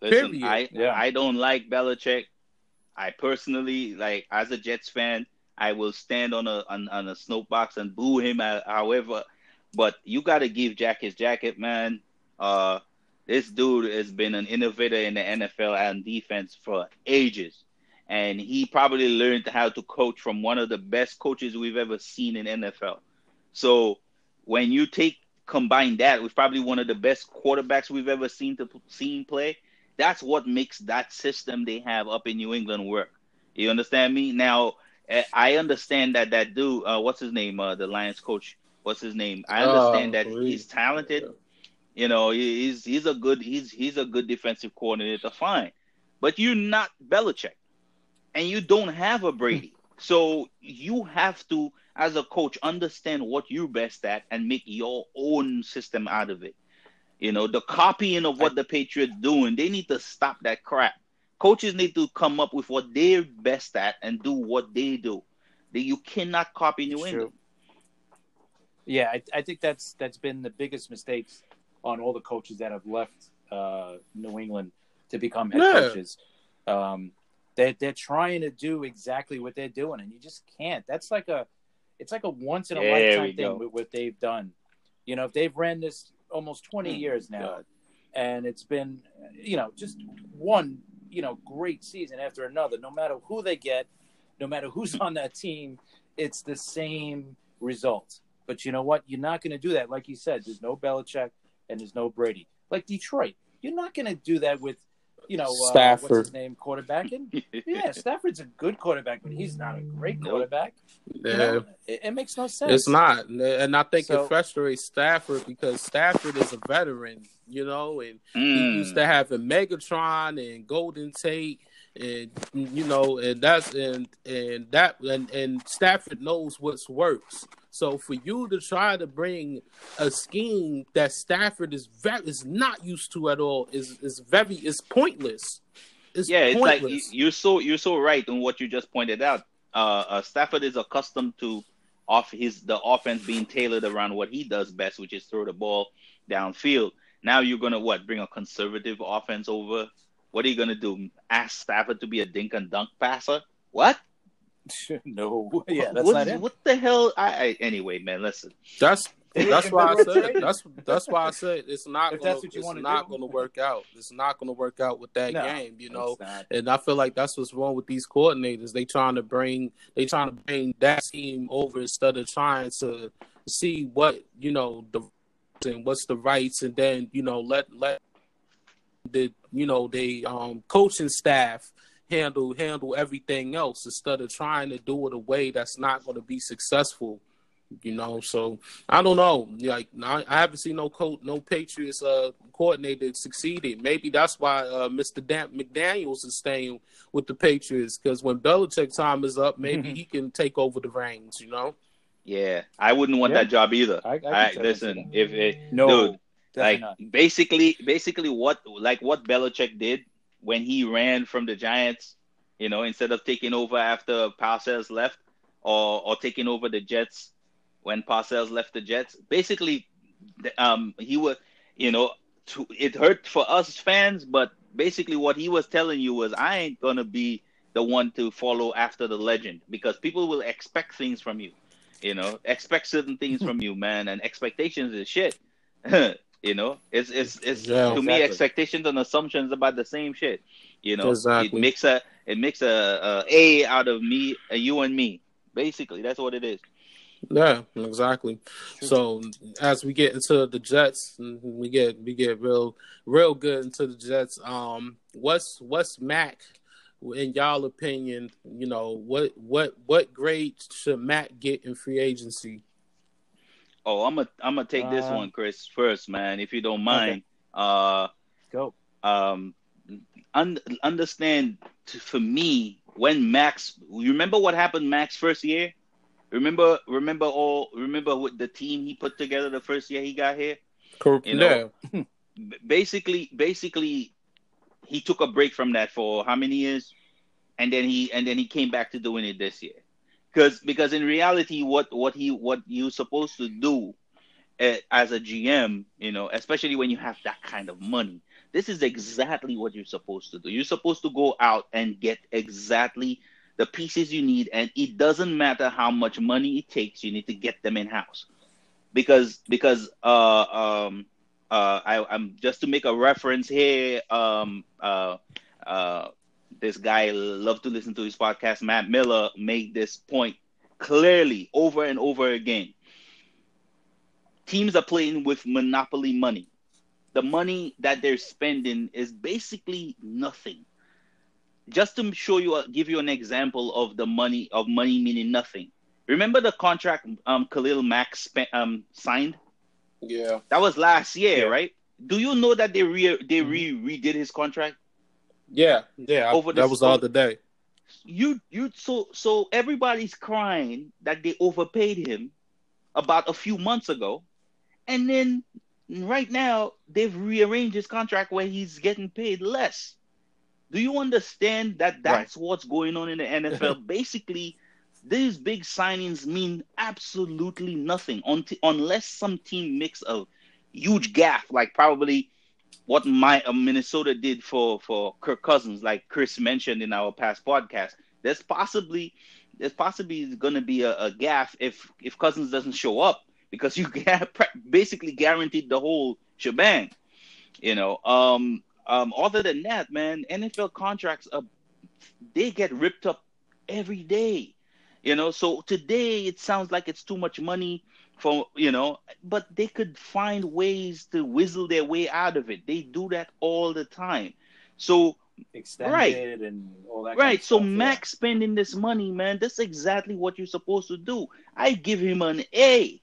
Listen, Period. I Yeah. I don't like Belichick. I personally like as a Jets fan, I will stand on a on, on a snowbox and boo him. uh, However, but you got to give Jack his jacket, man. Uh, this dude has been an innovator in the NFL and defense for ages, and he probably learned how to coach from one of the best coaches we've ever seen in NFL. So when you take combine that with probably one of the best quarterbacks we've ever seen to seen play, that's what makes that system they have up in New England work. You understand me? Now, I understand that that dude, uh, what's his name, uh, the Lions coach, what's his name? I understand Oh, that he's talented. You know, he's he's a good he's he's a good defensive coordinator, fine. But you're not Belichick, and you don't have a Brady. <laughs> So you have to, as a coach, understand what you're best at and make your own system out of it. You know, the copying of what the Patriots doing, they need to stop that crap. Coaches need to come up with what they're best at and do what they do. That you cannot copy New True. England. Yeah, I, I think that's that's been the biggest mistakes on all the coaches that have left uh, New England to become head Yeah. coaches. Um, they they're trying to do exactly what they're doing, and you just can't. That's like a it's like a once in a There we lifetime thing with what they've done. You know, if they've ran this almost twenty Hmm, years now, God. and it's been you know just one you know great season after another. No matter who they get, no matter who's <laughs> on that team, it's the same result. But you know what? You're not going to do that. Like you said, there's no Belichick and there's no Brady. Like Detroit, you're not going to do that with, you know, uh, what's Stafford. his name, quarterbacking. <laughs> yeah, Stafford's a good quarterback, but he's not a great Nope. quarterback. You Yeah. know, it, it makes no sense. It's not, and I think So- it frustrates Stafford because Stafford is a veteran, you know, and he Mm. used to have a Megatron and Golden Tate, and you know, and that's and and that and and Stafford knows what's works. So for you to try to bring a scheme that Stafford is very is not used to at all is is very is pointless. It's yeah, it's like pointless. you're so you're so right on what you just pointed out. Uh, uh, Stafford is accustomed to off his the offense being tailored around what he does best, which is throw the ball downfield. Now you're gonna what bring a conservative offense over? What are you gonna do? Ask Stafford to be a dink and dunk passer? What? <laughs> no, yeah, that's what, not it. what the hell? I, I anyway, man. Listen, That's that's why I said trade. that's that's why I said it's not If gonna that's what you it's not do. gonna work out. It's not gonna work out with that No, game, you know. And I feel like that's what's wrong with these coordinators. They trying to bring they trying to bring that team over instead of trying to see what you know the and what's the rights, and then you know let let the you know they um coaching staff handle handle everything else instead of trying to do it a way that's not going to be successful. You know, so I don't know. Like I, I haven't seen no coach, no Patriots uh, coordinator succeeded. Maybe that's why uh, Mr. Dan- McDaniels is staying with the Patriots because when Belichick time is up, maybe he can take over the reins. You know, yeah, I wouldn't want Yeah. that job either. I, I I, listen, if it, no, dude, definitely like not. basically basically what like what Belichick did when he ran from the Giants, you know, instead of taking over after Parcells left or or taking over the Jets when Parcells left the Jets. Basically, um, he was, you know, to, it hurt for us fans, but basically what he was telling you was, I ain't gonna be the one to follow after the legend because people will expect things from you, you know, expect certain things <laughs> from you, man, and expectations is shit. <laughs> you know, it's it's it's Yeah. to me expectations and assumptions about the same shit. You know, Exactly. it makes a it makes a, a a out of me, a you and me. Basically, that's what it is. yeah, exactly. So as we get into the Jets, we get we get real real good into the Jets. Um, what's what's Mac? In y'all opinion, you know what what what grade should Mac get in free agency? Oh, I'm gonna I'm gonna take this Uh, one, Chris, first, man, if you don't mind. Uh, Go. um, un- understand t- for me when Max. You remember what happened Max first year? Remember, remember all. Remember what the team he put together the first year he got here. Correct. You know, yeah. Basically, basically, he took a break from that for how many years, and then he and then he came back to doing it this year. Because because in reality, what what he what you're supposed to do uh, as a GM, you know, especially when you have that kind of money, this is exactly what you're supposed to do. You're supposed to go out and get exactly the pieces you need, and it doesn't matter how much money it takes. You need to get them in house, because because uh um uh I, I'm just to make a reference here. Um uh uh this guy love to listen to his podcast. Matt Miller made this point clearly over and over again. Teams are playing with monopoly money. The money that they're spending is basically nothing just to show you, uh, give you an example of the money of money meaning nothing. Remember the contract um Khalil Mack spent, um signed? Yeah, That was last year, Yeah. right? Do you know that they re they Mhm. re redid his contract? Yeah, yeah. Over that this was the other day. You you so so everybody's crying that they overpaid him about a few months ago, and then right now they've rearranged his contract where he's getting paid less. Do you understand that that's what's going on in the NFL? <laughs> Basically, these big signings mean absolutely nothing unless some team makes a huge gaff, like probably what my uh, Minnesota did for for Kirk Cousins, like Chris mentioned in our past podcast. There's possibly there's possibly going to be a, a gaff if if Cousins doesn't show up because you <laughs> basically guaranteed the whole shebang. You know, um, um, other than that, man, NFL contracts are they get ripped up every day. You know, so today it sounds like it's too much money for you know, but they could find ways to whistle their way out of it. They do that all the time. So extended and all that. kind right, of so stuff, yeah. Max spending this money, man, that's exactly what you're supposed to do. I give him an A.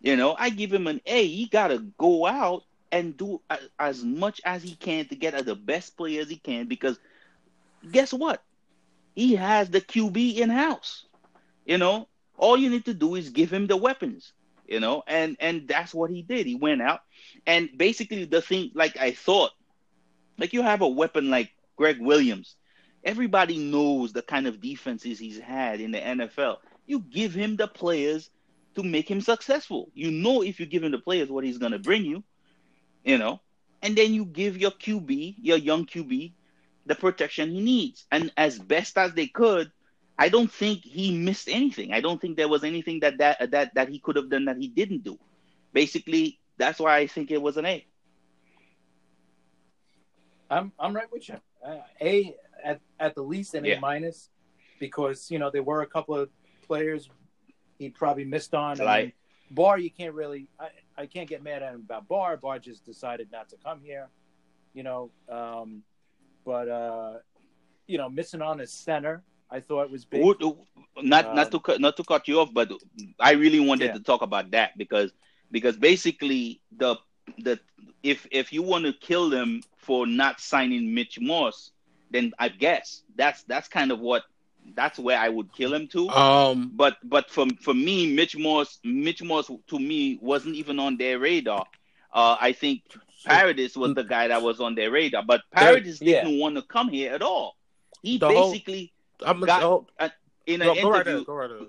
You know, I give him an A. He gotta go out and do a, as much as he can to get the best players he can because guess what? He has the QB in house. You know, all you need to do is give him the weapons. You know, and and that's what he did. He went out and basically the thing, like I thought, like you have a weapon like Gregg Williams. Everybody knows the kind of defenses he's had in the NFL. You give him the players to make him successful. You know if you give him the players what he's gonna bring you, you know, and then you give your QB, your young QB, the protection he needs. And as best as they could, I don't think he missed anything. I don't think there was anything that that that, that he could have done that he didn't do. Basically, that's why I think it was an A. I'm I'm right with you. Uh, a at at the least an Yeah. A minus, because you know there were a couple of players he probably missed on. I Like- mean, Barr, you can't really. I, I can't get mad at him about Barr. Barr just decided not to come here, you know. Um, but uh, you know, missing on his center, I thought it was big. Would- not not Um, to cut not to cut you off, but I really wanted Yeah. to talk about that because because basically the the if if you want to kill them for not signing Mitch Morse, then I guess that's that's kind of what that's where I would kill him too. Um, but but for for me, Mitch Morse Mitch Morse to me wasn't even on their radar. Uh, I think Paradis was the guy that was on their radar, but Paradis yeah. didn't want to come here at all. He The whole- basically I'm got- go, in an go, go right interview. ahead. Go right ahead.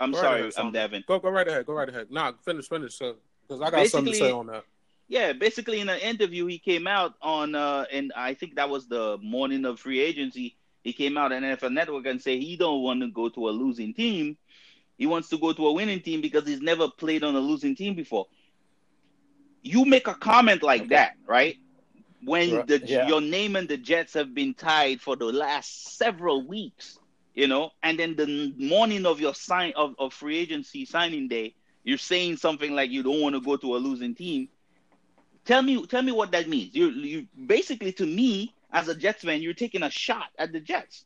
I'm Go right sorry, ahead, I'm Devin. Go go right ahead. Go right ahead. Nah, finish finish. Because I got something to say on that. Yeah, basically in an interview he came out on uh and I think that was the morning of free agency. He came out on NFL Network and say he don't want to go to a losing team. He wants to go to a winning team because he's never played on a losing team before. You make a comment like Okay. that, right? When Right, the yeah. your name and the Jets have been tied for the last several weeks, you know, and then the morning of your sign of, of free agency signing day, you're saying something like you don't want to go to a losing team. Tell me, tell me what that means. You, you basically to me as a Jets fan, you're taking a shot at the Jets.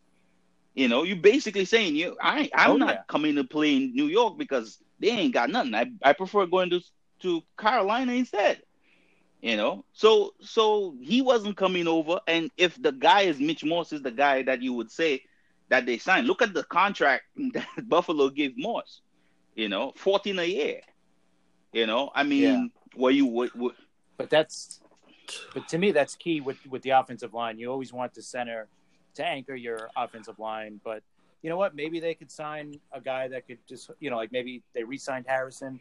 You know, you're basically saying you, I, I'm Oh, not yeah. coming to play in New York because they ain't got nothing. I, I prefer going to to Carolina instead. You know, so so he wasn't coming over, and if the guy is Mitch Morse, is the guy that you would say that they signed. Look at the contract <laughs> that Buffalo gave Morse. You know, fourteen a year. You know, I mean, Yeah. were you were, were, But that's but to me, that's key with with the offensive line. You always want the center to anchor your offensive line, but you know what? Maybe they could sign a guy that could just, you know, like maybe they re-signed Harrison,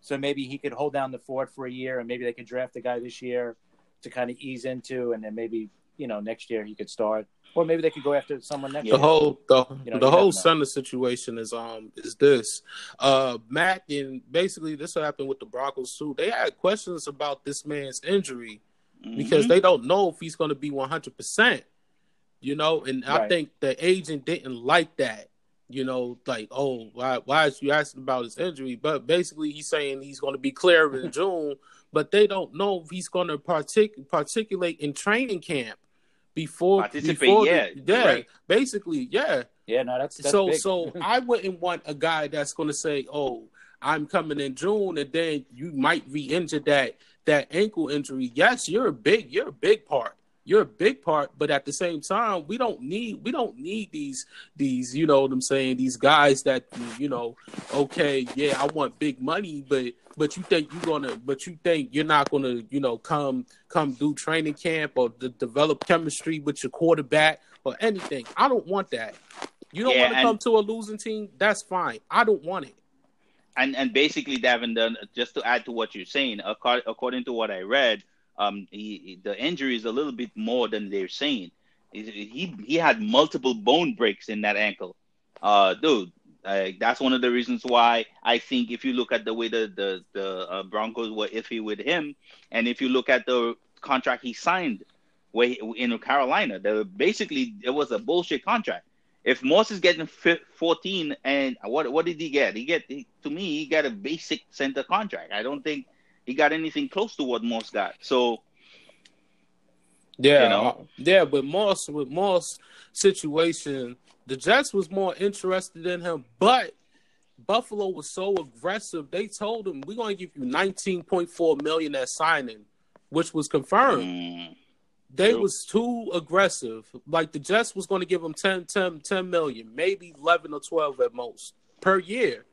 so maybe he could hold down the fort for a year, and maybe they could draft a guy this year to kind of ease into, and then maybe you know next year he could start, or maybe they could go after someone next the year. whole the, You know, the whole never know. center situation is um is this uh Mac and basically this happened with the Broncos too. They had questions about this man's injury because Mhm. they don't know if he's going to be one hundred percent. You know, and I think the agent didn't like that. You know, like oh why why is you asking about his injury? But basically he's saying he's going to be clear in <laughs> June, but they don't know if he's going to partic- particulate in training camp before Participate, before the- yeah, yeah, right. basically, yeah. Yeah, no, that's, that's so so <laughs> I wouldn't want a guy that's going to say, "Oh, I'm coming in June," and then you might re-injure that that ankle injury. Yes, you're a big you're a big part. You're a big part, but at the same time, we don't need we don't need these these you know what I'm saying these guys that you know okay yeah I want big money but but you think you're gonna but you think you're not gonna you know come come do training camp or de- develop chemistry with your quarterback or anything. I don't want that. You don't Yeah, want to come to a losing team. That's fine. I don't want it. and and basically, Davin, just to add to what you're saying, according to what I read, um, he, he- the injury is a little bit more than they're saying. He he, had multiple bone breaks in that ankle, uh, dude. Uh, that's one of the reasons why I think if you look at the way the the, the uh, Broncos were iffy with him, and if you look at the contract he signed, where he, in Carolina, the basically it was a bullshit contract. If Morse is getting fi- 14 and what what did he get? He get he, to me he got a basic center contract. I don't think he got anything close to what Morse got. So Yeah, You know? uh, yeah. But Morse with Morse situation, the Jets was more interested in him, but Buffalo was so aggressive. They told him, "We're going to give you 19.4 million at signing," which was confirmed. mm, they True. was too aggressive. Like the Jets was going to give him 10, 10, 10 million, maybe 11 or 12 at most per year.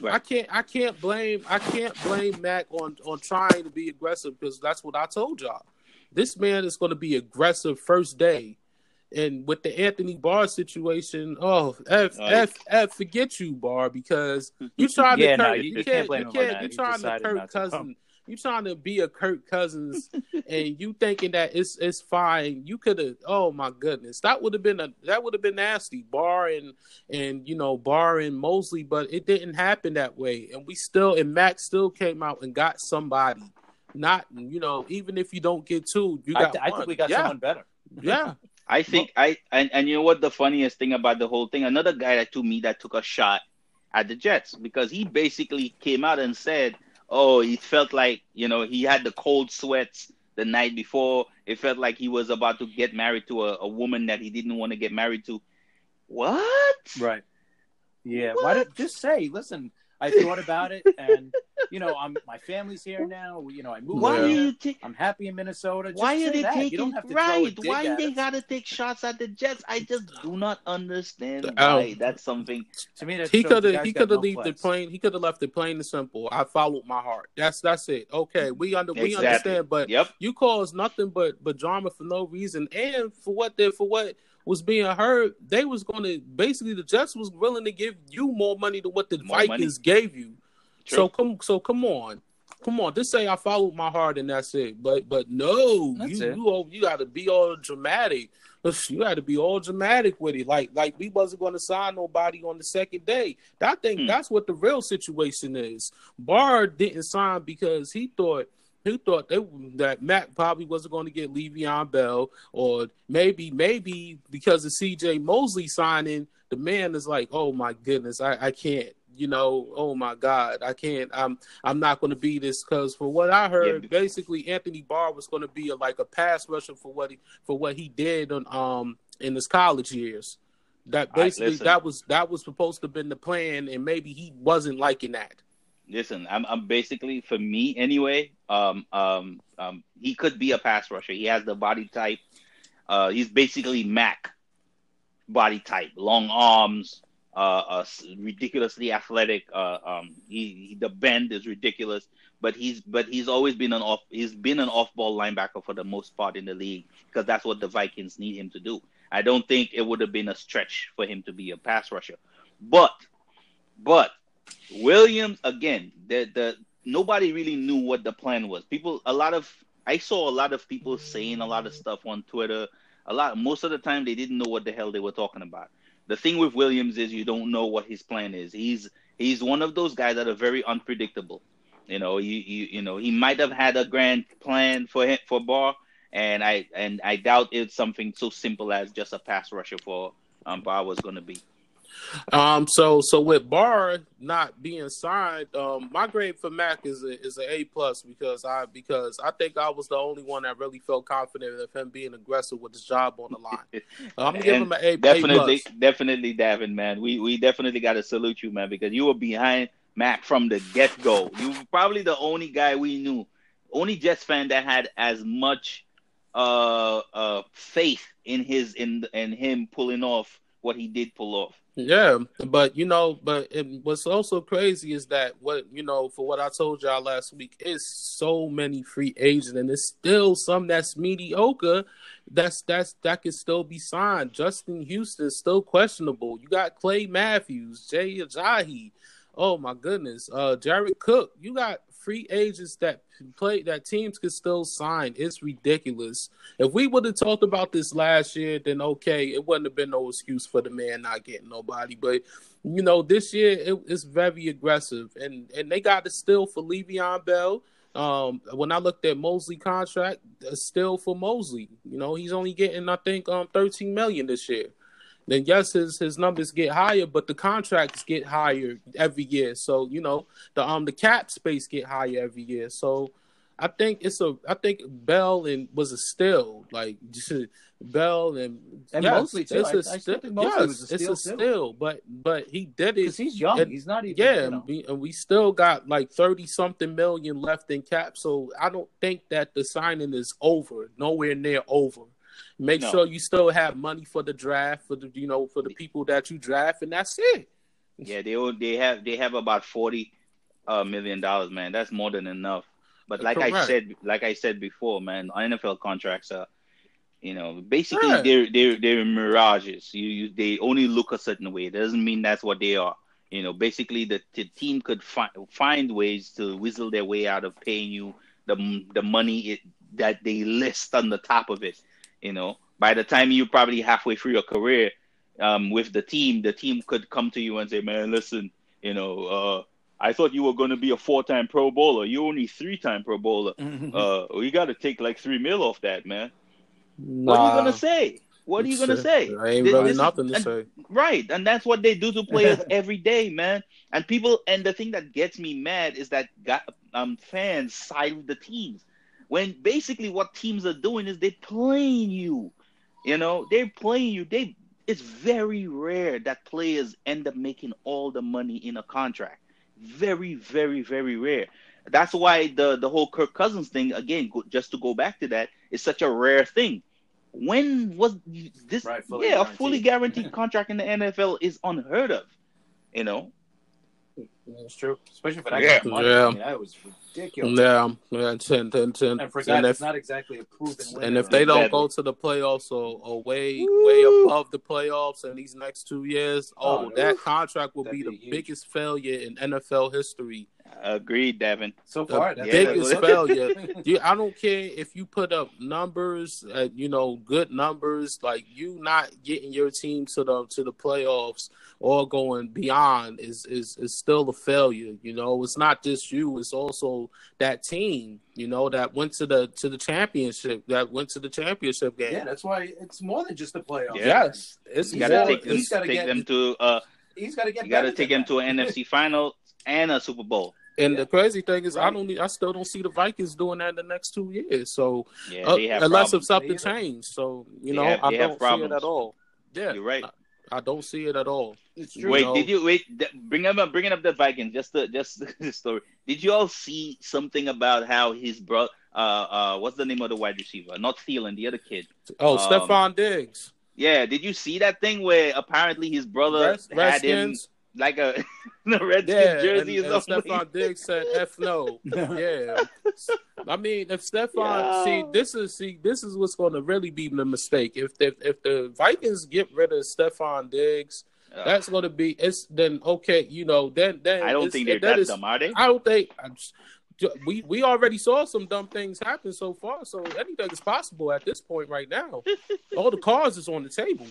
Right. I can't I can't blame I can't blame Mac on on trying to be aggressive because that's what I told y'all. This man is going to be aggressive first day. And with the Anthony Barr situation, oh, F, Oh, F, F, forget you, Barr, because <laughs> you trying Yeah, to no, you- you, you can't, can't blame you can't, you He trying to decided Cousin. come. Cousins, you trying to be a Kirk Cousins, and <laughs> you thinking that it's it's fine. You could have, oh my goodness, that would have been a that would have been nasty, Barr and and you know Barr and Mosley, but it didn't happen that way, and we still and Max still came out and got somebody. Not you know, even if you don't get two, you I, got. th- I think we got yeah, someone better. Yeah, <laughs> I think I and, and you know what the funniest thing about the whole thing? Another guy that to me that took a shot at the Jets because he basically came out and said, "Oh, he felt like you know he had the cold sweats the night before. It felt like he was about to get married to a, a woman that he didn't want to get married to." What? Right. Yeah. What? Why did just say? Listen, I thought about it, and you know, I'm my family's here now. You know, I moved Why Yeah. are here. you take? I'm happy in Minnesota. Just Why are they that. Taking don't have to throw a right? Why at they gotta take shots at the Jets? I just do not understand The- why. That's something. To me, that he could have he could have no left the plane. He could have left it plain and simple. I followed my heart. That's that's it. Okay, we under we understand, but Yep. you caused nothing but but drama for no reason, and for what then for what was being heard, they was going to basically the Jets was willing to give you more money than what the More money. Vikings gave you. True. So come so come on. Come on, just say I followed my heart and that's it. But but no, That's you it. you you got to be all dramatic. You got to be all dramatic with it, like like we wasn't going to sign nobody on the second day. I think Hmm. that's what the real situation is. Barr didn't sign because he thought he thought they, that Matt probably wasn't going to get Le'Veon Bell, or maybe maybe because of C.J. Mosley signing, the man is like, oh my goodness, I, I can't. You know, oh my God, I can't. I'm I'm not going to be this because for what I heard, Yeah. basically Anthony Barr was going to be a, like a pass rusher for what he for what he did on um in his college years. That basically listen. that was that was supposed to have been the plan, and maybe he wasn't liking that. Listen, I'm, I'm basically for me anyway. Um, um, um, he could be a pass rusher. He has the body type. Uh, he's basically Mac body type, long arms, uh, uh ridiculously athletic. Uh, um, he, he the bend is ridiculous. but he's but he's always been an off he's been an off ball linebacker for the most part in the league because that's what the Vikings need him to do. I don't think it would have been a stretch for him to be a pass rusher. But but Williams again, the the nobody really knew what the plan was. People a lot of I saw a lot of people saying a lot of stuff on Twitter. A lot most of the time they didn't know what the hell they were talking about. The thing with Williams is you don't know what his plan is. He's he's one of those guys that are very unpredictable. You know, you you, you know, he might have had a grand plan for him for Barr, and I and I doubt it's something so simple as just a pass rusher for um, Barr was going to be. Um, so so with Barr not being signed, um, my grade for Mac is a is a A plus because I because I think I was the only one that really felt confident of him being aggressive with his job on the line. <laughs> I'm gonna him an A. Definitely, A definitely, Davin, man. We we definitely got to salute you, man, because you were behind Mac from the get go. You were probably the only guy we knew, only Jets fan that had as much uh uh faith in his in in him pulling off what he did pull off. Yeah, but you know, but it, what's also crazy is that what you know, for what I told y'all last week, is so many free agents, and it's still some that's mediocre. That's that's that can still be signed. Justin Houston still questionable. You got Clay Matthews, Jay Ajayi. Oh my goodness, uh, Jared Cook. You got free agents that play that teams could still sign. It's ridiculous. If we would have talked about this last year, then okay, it wouldn't have been no excuse for the man not getting nobody. But you know, this year it, it's very aggressive, and and they got to still for Le'Veon Bell. Um, when I looked at Mosley contract, still for Mosley. You know, he's only getting I think um 13 million this year then yes, his his numbers get higher, but the contracts get higher every year. So you know the um the cap space get higher every year. So I think it's a I think Bell and was a steal like just <laughs> Bell and and yes, Mosley too. It's I, a I still, still think Mosley yes, a it's a steal, but but he did it because he's young. and- he's not even. yeah, you know. we, and we still got like thirty something million left in cap, so I don't think that the signing is over. Nowhere near over. Make No. sure you still have money for the draft for the you know for the people that you draft, and that's it. Yeah, they all- they have they have about forty uh, million dollars, man. That's more than enough. But like I said, like I said before, man, NFL contracts are, you know, basically Right. they're they're they're mirages. You, you they only look a certain way. It doesn't mean that's what they are. You know, basically the, the team could find find ways to whistle their way out of paying you the the money it, that they list on the top of it. You know, by the time you're probably halfway through your career, um, with the team, the team could come to you and say, "Man, listen, you know, uh, I thought you were going to be a four-time Pro Bowler. You're only three-time Pro Bowler. Uh, we got to take like three mil off that, man. What are you gonna say? What are you gonna say? There ain't really this nothing to and- say. Right, and that's what they do to players <laughs> every day, man. And people, and the thing that gets me mad is that got, um fans side with the teams when basically what teams are doing is they're playing you. You know, they're playing you. They it's very rare that players end up making all the money in a contract. Very, very, very rare. That's why the the whole Kirk Cousins thing again, go, just to go back to that, is such a rare thing. When was this? Right, yeah, a fully guaranteed. guaranteed contract in the NFL is unheard of. You know, That's true, especially for that Yeah. money. Yeah. I mean, that was ridiculous. Yeah, yeah, ten, ten, ten. And for And guys, if it's not exactly a proven winner. and if they don't go to the playoffs or, or way way above the playoffs in these next two years, oh, Oh, that oof. contract will That'd be the huge. biggest failure in NFL history. Agreed, Devin. so the far, that's biggest failure. <laughs> You, I don't care if you put up numbers, uh, you know, good numbers. Like you not getting your team to the to the playoffs or going beyond is is is still a failure. You know, it's not just you; it's also that team. You know, that went to the to the championship, that went to the championship game. yeah, that's why it's more than just the playoffs. Yeah. Yes, it's You gotta more- take them, he's gotta take get- them to uh, He's got to get. you gotta take than them to an. NFC final and a Super Bowl. And Yeah. the crazy thing is, I don't, I still don't see the Vikings doing that in the next two years. So Yeah, uh, unless problems. if something They either- changed, so you They know, have- I don't see it at all. Yeah, You're right. I don't see it at all. It's true. Wait, know- did you wait? th- Bring up, bringing up the Vikings. Just the, just <laughs> the story. Did you all see something about how his brother? Uh, uh, what's the name of the wide receiver? Not Thielen, the other kid. Oh, Um, Stefon Diggs, Yeah, did you see that thing where apparently his brother Red- had him? Redskins. like a <laughs> the Redskins Yeah, jersey and, is and. Stefon Diggs said F no. <laughs> Yeah. I mean, if Stefon, see, this is see, this is what's going to really be the mistake. If if if the Vikings get rid of Stefon Diggs, Uh, that's going to be it's then okay. You know, then then I don't think they're that that is- dumb, are they? I don't think. I just- we we already saw some dumb things happen so far, so anything is possible at this point right now. <laughs> All the cards is on the table.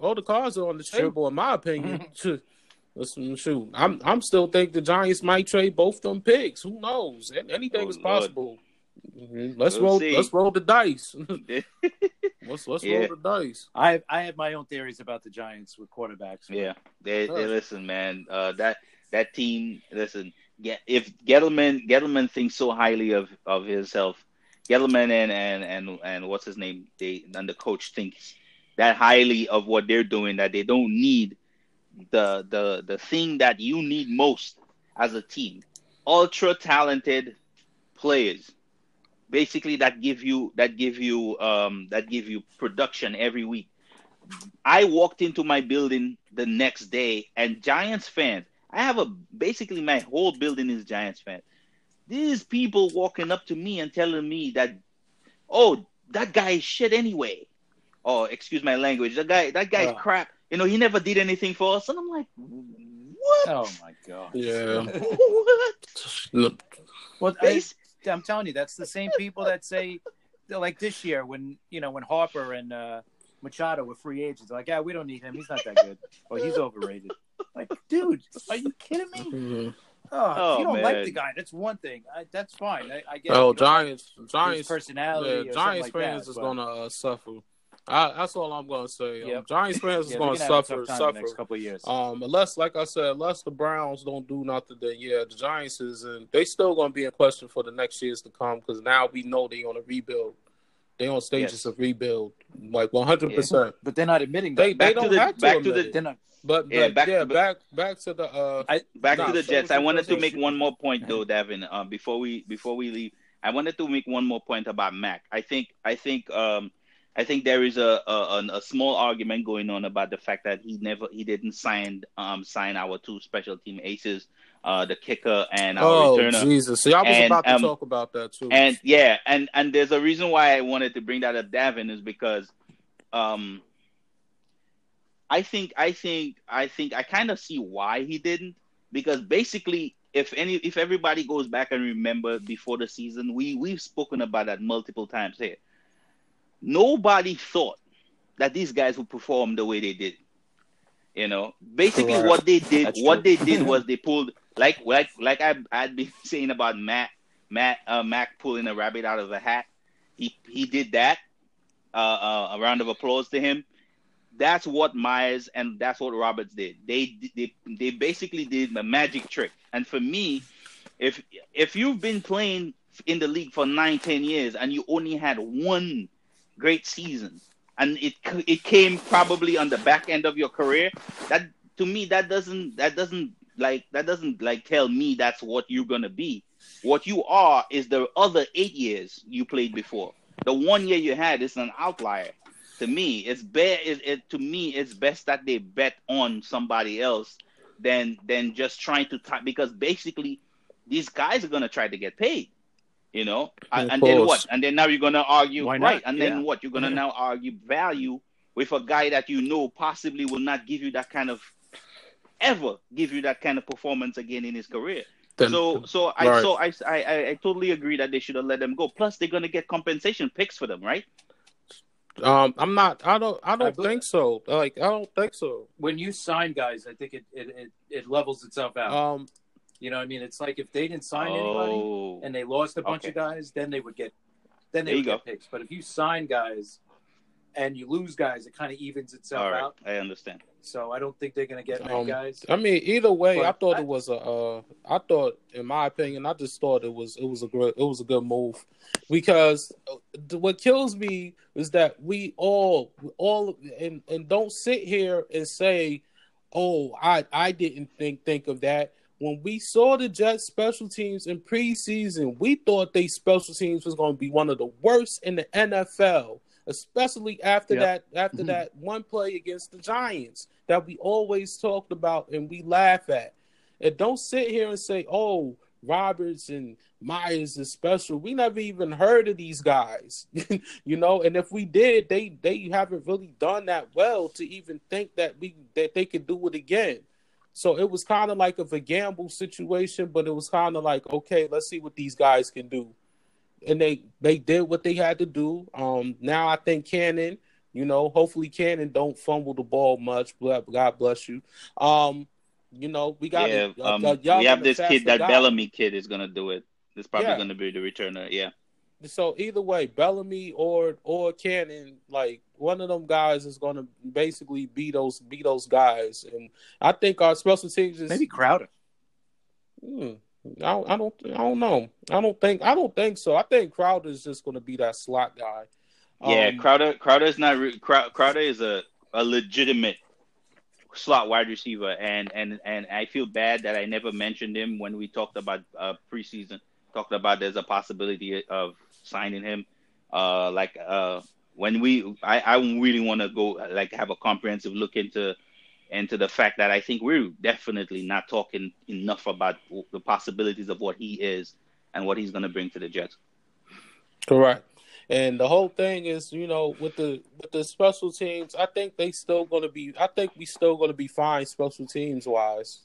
All the cards are on the table, in my opinion. <laughs> Listen, shoot, I'm I'm still think the Giants might trade both them picks. Who knows? Anything Oh, is Lord. possible. Mhm. Let's We'll roll. see. Let's roll the dice. <laughs> let's let's Yeah. roll the dice. I have, I have my own theories about the Giants with quarterbacks. Yeah, they, they listen, man. Uh, that that team, listen. If Gettleman Gettleman thinks so highly of of himself, Gettleman and and and and what's his name? They and the coach thinks that highly of what they're doing that they don't need the the the thing that you need most as a team. Ultra talented players, basically that give you that give you um that give you production every week. I walked into my building the next day and Giants fans. I have a basically my whole building is Giants fan. These people walking up to me and telling me that, oh, that guy is shit anyway. Oh, excuse my language. That guy, that guy's Oh. crap. You know, he never did anything for us. And I'm like, what? Oh my god. Yeah. <laughs> what? Look, Well, I, I'm telling you, that's the same people that say, like this year when you know when Harper and uh, Machado were free agents, like, yeah, we don't need him. He's not that good. Or he's overrated. Like, dude, are you kidding me? Oh, Oh, if you don't like the guy, that's one thing. I, that's fine. I, I get. Oh, it. You don't like Giants, Giants, personality. yeah, or something Giants like fans that, is but- gonna uh, suffer. I, that's all I'm gonna say. Um, Giants fans is Yeah, gonna they're gonna have a suffer, tough time suffer. the next couple of years. Um, unless, like I said, unless the Browns don't do nothing, then yeah, the Giants is and they still gonna be in question for the next years to come because now we know they on a rebuild. They on stages Yes. of rebuild, like 100. percent but they're not admitting that. they Back to don't the- have to back to the- it. they're not. But Yeah, yeah, back yeah, to- back back to the uh, Back Nah, to the so Jets. I wanted gonna make one more point though, Davin. Uh, before we before we leave, I wanted to make one more point about Mac. I think I think um I think there is a a, an- a small argument going on about the fact that he never he didn't sign um sign our two special team aces, uh the kicker and our oh returner. Jesus! See, I was And, about to um, talk about that too. And yeah, and and there's a reason why I wanted to bring that up, Davin, is because um I think I think I think I kind of see why he didn't because basically if any if everybody goes back and remember before the season we we've spoken about that multiple times here. Nobody thought that these guys would perform the way they did. You know, basically Correct. what they did That's what true. they did <laughs> was they pulled like like like I I'd been <laughs> saying about Matt Matt uh, Mac pulling a rabbit out of a hat. He he did that. Uh, uh, a round of applause to him. That's what Myers and that's what Roberts did. They they they basically did a magic trick. And for me, if if you've been playing in the league for nine ten years and you only had one great season and it it came probably on the back end of your career, that to me that doesn't that doesn't like that doesn't like tell me that's what you're gonna be. What you are is the other eight years you played before. The one year you had is an outlier. To me, it's be it, it to me it's best that they bet on somebody else than than just trying to t- because basically these guys are gonna try to get paid. You know, and, and then what? And then now you're gonna argue, Why not? right? And then Yeah. what? You're gonna Yeah. now argue value with a guy that you know possibly will not give you that kind of ever give you that kind of performance again in his career. Then- so so I right. so I, I I I totally agree that they should have let them go. Plus they're gonna get compensation picks for them, right? um, I'm not. I don't. I don't I think so. Like, I don't think so. When you sign guys, I think it it, it, it levels itself out. Um, you know what I mean? It's like if they didn't sign anybody Oh, and they lost a bunch Okay. of guys, then they would get then they would go. get picks. But if you sign guys and you lose guys, it kind of evens itself all right. out. I understand. So I don't think they're going to get many Um, guys. I mean, either way, But I thought I- it was a. Uh, I thought, in my opinion, I just thought it was it was a good it was a good move because uh, what kills me is that we all all and and don't sit here and say, oh, I I didn't think think of that. When we saw the Jets special teams in preseason, we thought they special teams was going to be one of the worst in the NFL, especially after Yep. that after Mhm. that one play against the Giants that we always talked about and we laugh at. And don't sit here and say, "Oh, Roberts and Myers is special." We never even heard of these guys, <laughs> you know. And if we did, they they haven't really done that well to even think that we that they could do it again. So it was kind of like of a gamble situation, but it was kind of like, okay, let's see what these guys can do. And they they did what they had to do. Um, now I think Cannon, you know, hopefully Cannon don't fumble the ball much. But God bless you. Um, you know, we got yeah, a, a, um, a young we have this kid, that guy. Bellamy kid is gonna do it. This probably Yeah. gonna be the returner. Yeah, So either way, Bellamy or or Cannon, like one of them guys is going to basically be those be those guys. And I think our special teams is Maybe Crowder. Hmm. I don't, I don't I don't know. I don't think I don't think so. I think Crowder is just going to be that slot guy. yeah. Um, Crowder, Crowder is not. Re- Crowder is a, a legitimate slot wide receiver, and and and I feel bad that I never mentioned him when we talked about uh, preseason. Talked about there's a possibility of signing him. Uh, like uh, when we, I I really want to go like have a comprehensive look into into the fact that I think we're definitely not talking enough about the possibilities of what he is and what he's going to bring to the Jets. Correct. And the whole thing is, you know, with the with the special teams, I think they still going to be. I think we still going to be fine special teams wise.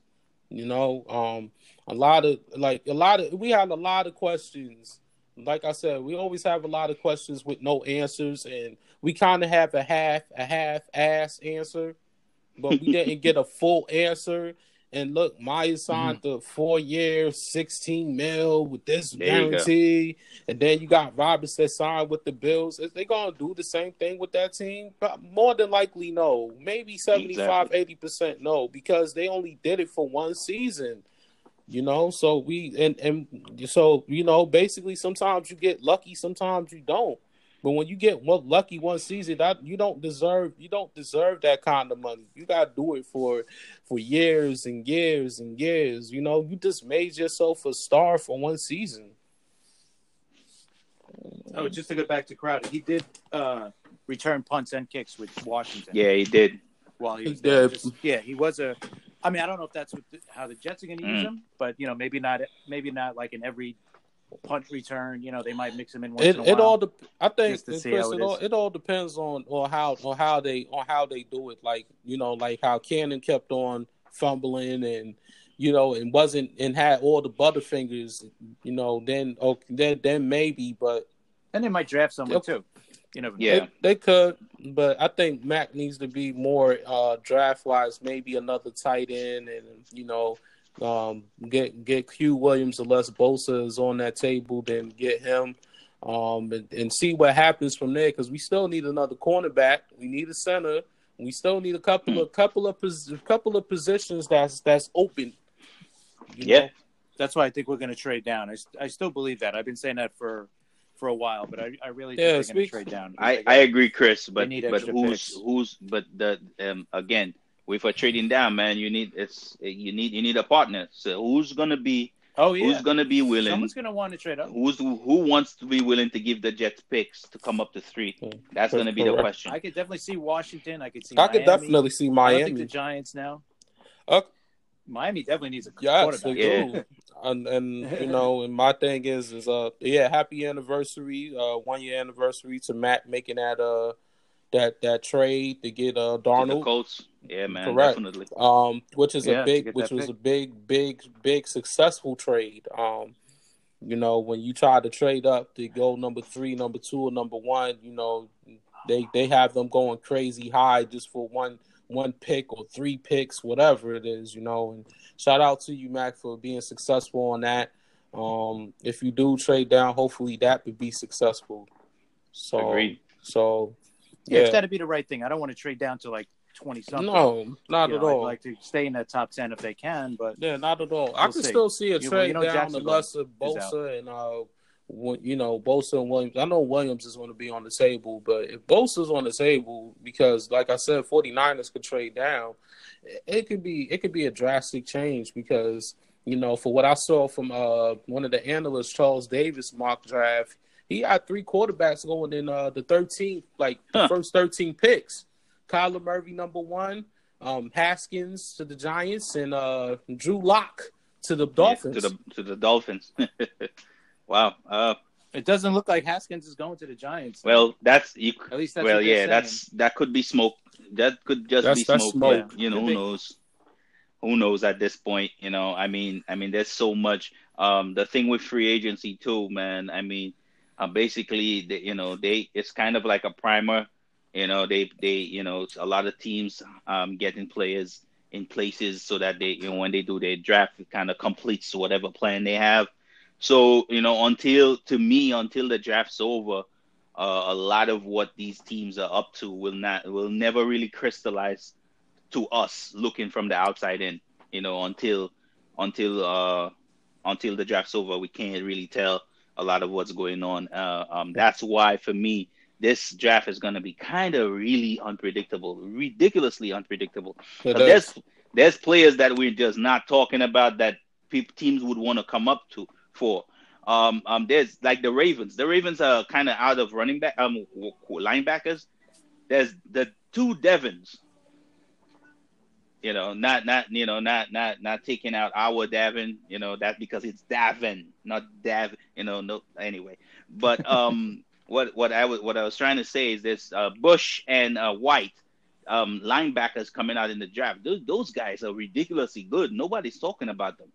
You know, um, a lot of like a lot of we had a lot of questions. Like I said, we always have a lot of questions with no answers, and we kind of have a half a half ass answer, but we didn't get a full answer. And look, Maya mm-hmm. signed the four year, sixteen mil with this There guarantee, and then you got Roberts that signed with the Bills. Is they gonna do the same thing with that team? But more than likely, no. Maybe 75 80 percent no, because they only did it for one season. You know, so we and and so you know, basically, sometimes you get lucky, sometimes you don't. But when you get one lucky one season, that you don't deserve you don't deserve that kind of money. You gotta do it for for years and years and years. You know, you just made yourself a star for one season. Oh, just to go back to Crowder, he did uh, return punts and kicks with Washington. Yeah, he did. while he was there. did. Just- yeah, he was a. I mean, I don't know if that's what the, how the Jets are going to use Mm. him, but you know, maybe not. Maybe not like in every punt return. You know, they might mix them in once It in a it all de- I think Chris, it, it all it all depends on on how on how they on how they do it. Like you know, like how Cannon kept on fumbling and you know and wasn't and had all the butterfingers. You know, then okay, then then maybe, but and they might draft someone too. You never know. Yeah. They, they could, but I think Mac needs to be more uh, draft wise. Maybe another tight end, and you know, um, get get Q Williams unless Bosa is on that table, then get him, um, and, and see what happens from there. Because we still need another cornerback. We need a center. We still need a couple of couple of pos- couple of positions that's that's open. Yeah. know? That's why I think we're going to trade down. I, I still believe that. I've been saying that for for a while, but I, I really Yeah, think they're going to trade down. I, They I agree, Chris. But need but who's picks. who's but the um again with a trading down, man, you need it's you need you need a partner. So who's gonna be oh yeah, who's gonna be willing? someone's going to want to trade up. Who's who wants to be willing to give the Jets picks to come up to three? That's gonna be the question. I could definitely see Washington. I could see. I could Miami. definitely see I don't think Miami. the Giants now. Okay. Miami definitely needs a Yes, quarterback. Yeah. do. And and you know, and my thing is is uh yeah, happy anniversary, uh one year anniversary to Matt making that uh that that trade to get uh Darnold. Colts, yeah, man, Correct. definitely. Um which is Yeah, a big which was pick. a big, big, big successful trade. Um you know, when you try to trade up to go number three, number two, or number one, you know, they they have them going crazy high just for one one pick or three picks, whatever it is, you know. And shout out to you, Mac, for being successful on that. Um, if you do trade down, hopefully that would be successful. So, Agreed. so Yeah, yeah, it's got to be the right thing. I don't want to trade down to like twenty something. no, not You at know, all. I'd like to stay in that top ten if they can, but Yeah, not at all. I We'll can see. still see a You- trade you know down is Bosa and uh, you know Bosa and Williams. I know Williams is going to be on the table, but if Bosa's on the table, because like I said, 49ers could trade down, it, it could be it could be a drastic change because you know for what I saw from uh one of the analysts, Charles Davis mock draft, he had three quarterbacks going in uh, the 13th, like the first 13 picks. Kyler Murray number one, um, Haskins to the Giants, and uh, Drew Lock to the Dolphins. to the to the Dolphins. <laughs> wow. Uh, It doesn't look like Haskins is going to the Giants. well, that's you. at least that's well, yeah, saying. that's that could be smoke. That could just That's- be that's smoke. smoke. but, you know, Could who knows? Who knows at this point? You know, I mean, I mean, there's so much. Um, the thing with free agency too, man. I mean, uh, basically, the, you know, they it's kind of like a primer. You know, they they you know a lot of teams um getting players in places so that they you know when they do their draft, it kind of completes whatever plan they have. So you know, until to me, until the draft's over, uh, a lot of what these teams are up to will not will never really crystallize to us looking from the outside in. You know, until until uh, until the draft's over, we can't really tell a lot of what's going on. Uh, um, that's why for me, this draft is going to be kind of really unpredictable, ridiculously unpredictable. It But is. there's there's players that we're just not talking about that peop teams would want to come up to for. Um, um, there's like the Ravens. The Ravens are kind of out of running back, um, linebackers. There's the two Devons. You know, not not you know not not not taking out our Davin. You know that because it's Davin, not Dav. You know, no. Anyway, but <laughs> um, what what I was what I was trying to say is this: uh, Bush and uh, White um, linebackers coming out in the draft. Those, those guys are ridiculously good. Nobody's talking about them.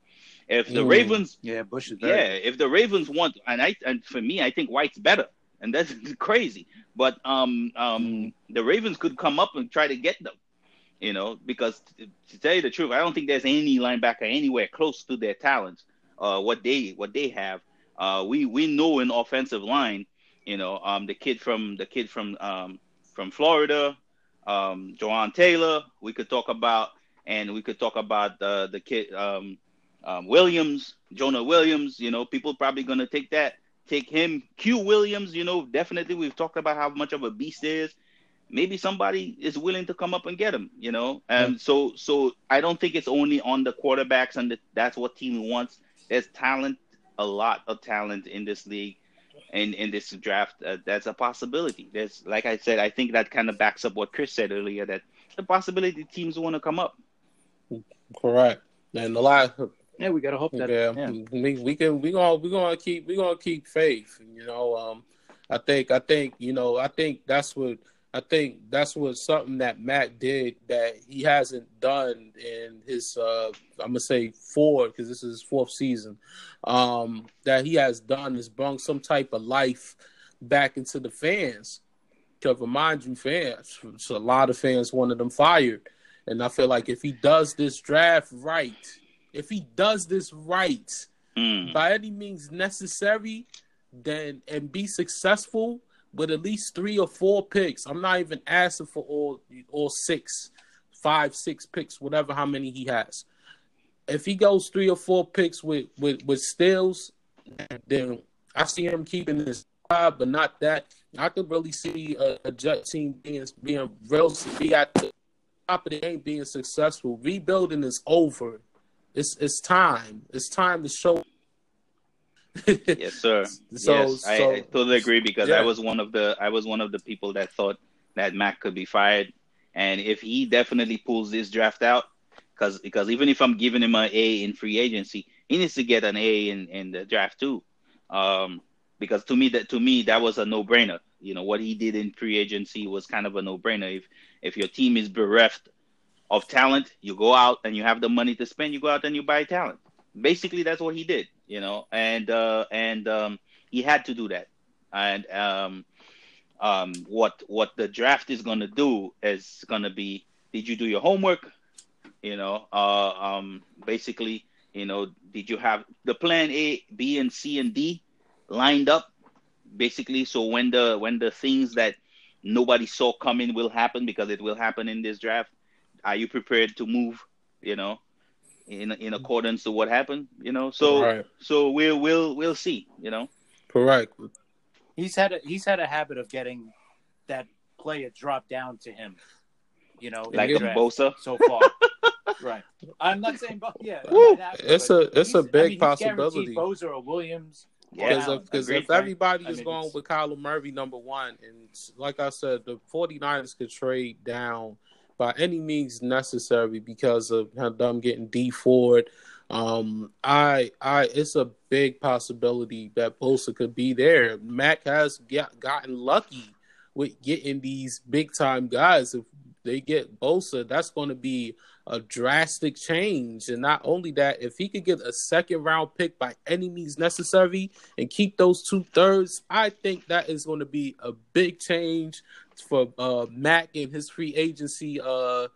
If the Mm. Ravens, yeah, Bush is yeah, if the Ravens want, and I and for me, I think White's better, and that's <laughs> crazy. But um, um, Mm. the Ravens could come up and try to get them. You know, because to, tell you the truth, I don't think there's any linebacker anywhere close to their talents. Uh, what they what they have. Uh, we we know an offensive line. You know, um, the kid from the kid from um from Florida, um, Jawaan Taylor. We could talk about, and we could talk about the the kid um, um, Williams, Jonah Williams. You know, people probably gonna take that, take him. Q Williams. You know, definitely we've talked about how much of a beast is. Maybe somebody is willing to come up and get him. You know, and so so I don't think it's only on the quarterbacks and the, that's what team wants. There's talent, a lot of talent in this league in in this draft. Uh, that's a possibility. There's, like I said, I think that kind of backs up what Chris said earlier. That the possibility teams want to come up. Correct. And a lot. yeah. We gotta hope that yeah, yeah. we we can we gonna we gonna keep we gonna keep faith. You know, um, I think I think you know I think that's what I think that's what something that Matt did that he hasn't done in his uh I'm gonna say four because this is his fourth season. Um, that he has done is bring some type of life back into the fans. To remind you, fans, so a lot of fans wanted them fired, and I feel like if he does this draft right, if he does this right Mm. by any means necessary, then and be successful with at least three or four picks. I'm not even asking for all all six, five, six picks, whatever how many he has. If he goes three or four picks with with with Stills, then I see him keeping his job, but not that. I could really see a, a Jet team being being real be at the top of the game being successful. Rebuilding is over. It's it's time. It's time to show. Yes, sir. <laughs> So- yes, I, I totally agree because Yeah. I was one of the I was one of the people that thought that Mac could be fired, and if he definitely pulls this draft out, because because even if I'm giving him an A in free agency, he needs to get an A in in the draft too, um, because to me that to me that was a no brainer. You know what he did in free agency was kind of a no brainer. If if your team is bereft of talent, you go out and you have the money to spend, you go out and you buy talent. Basically, that's what he did. You know, and uh, and um, he had to do that. And um, um, what what the draft is going to do is going to be: Did you do your homework? You know, uh, um, basically, you know, did you have the plan A, B, and C and D lined up? Basically, so when the when the things that nobody saw coming will happen because it will happen in this draft, are you prepared to move? You know, in in accordance to what happened. You know, so Right. so we'll we'll we'll see. You know. Correct. He's had a he's had a habit of getting that player drop down to him. You know, like the a Bosa. so far. <laughs> right. I'm not saying, but yeah, Woo. happened, It's a- it's a big I mean, possibility. Bosa or Williams Because Yeah, if, because if Frank. everybody I is mean, going it's- with Kyler Murray number one, and like I said, the 49ers could trade down by any means necessary because of them getting Dee Ford. Um, I, I, it's a big possibility that Bosa could be there. Mac has get, gotten lucky with getting these big time guys. If they get Bosa, that's going to be a drastic change. And not only that, if he could get a second round pick by any means necessary and keep those two thirds, I think that is going to be a big change for uh, Mac and his free agency. Uh,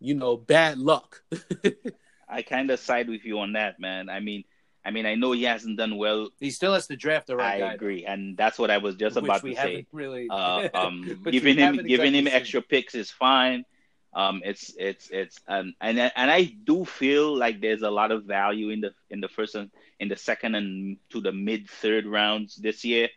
you know, bad luck. <laughs> I kind of side with you on that, man. I mean, I mean, I know he hasn't done well. He still has to draft the right I guy. agree, and that's what I was just which about to say. really. Uh, <laughs> um, giving him haven't giving him exactly extra picks is fine. Um, it's it's it's um, and and I do feel like there's a lot of value in the in the first and in the second and to the mid third rounds this year.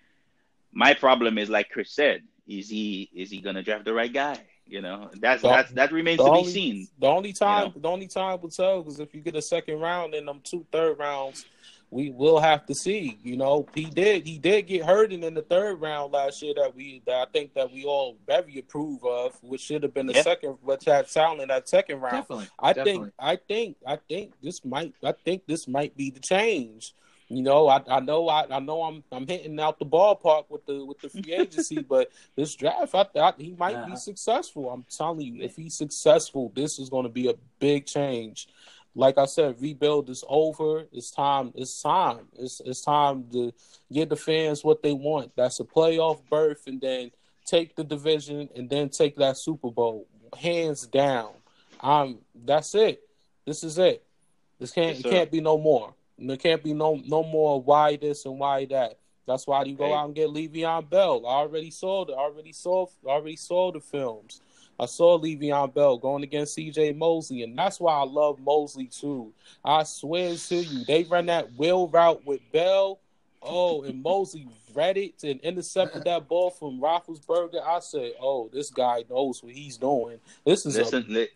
My problem is like Chris said, is he is he gonna draft the right guy? You know, that's The- that's that remains to only, be seen. The only time, know? the only time will tell because if you get a second round and them two third rounds, we will have to see. You know, he did he did get hurt in the third round last year that we that I think that we all very approve of, which should have been the Yeah. second, which had sound in that second round. Definitely. I definitely. think I think I think this might I think this might be the change. You know, I, I know I, I know I'm I'm hitting out the ballpark with the with the free <laughs> agency, but this draft I thought he might Uh-huh. be successful. I'm telling you, if he's successful, this is going to be a big change. Like I said, rebuild is over. It's time. It's time. It's it's time to get the fans what they want. That's a playoff berth, and then take the division, and then take that Super Bowl hands down. Um, that's it. This is it. This can't Yes, it can't be no more. There can't be no no more why this and why that. That's why you go Hey. out and get Le'Veon Bell. I already saw the already saw already saw the films. I saw Le'Veon Bell going against CJ Mosley, and that's why I love Mosley too. I swear to you, they ran that wheel route with Bell. Oh, and Mosley read it and intercepted that ball from Roethlisberger. I said, "Oh, this guy knows what he's doing. This is Listen, li-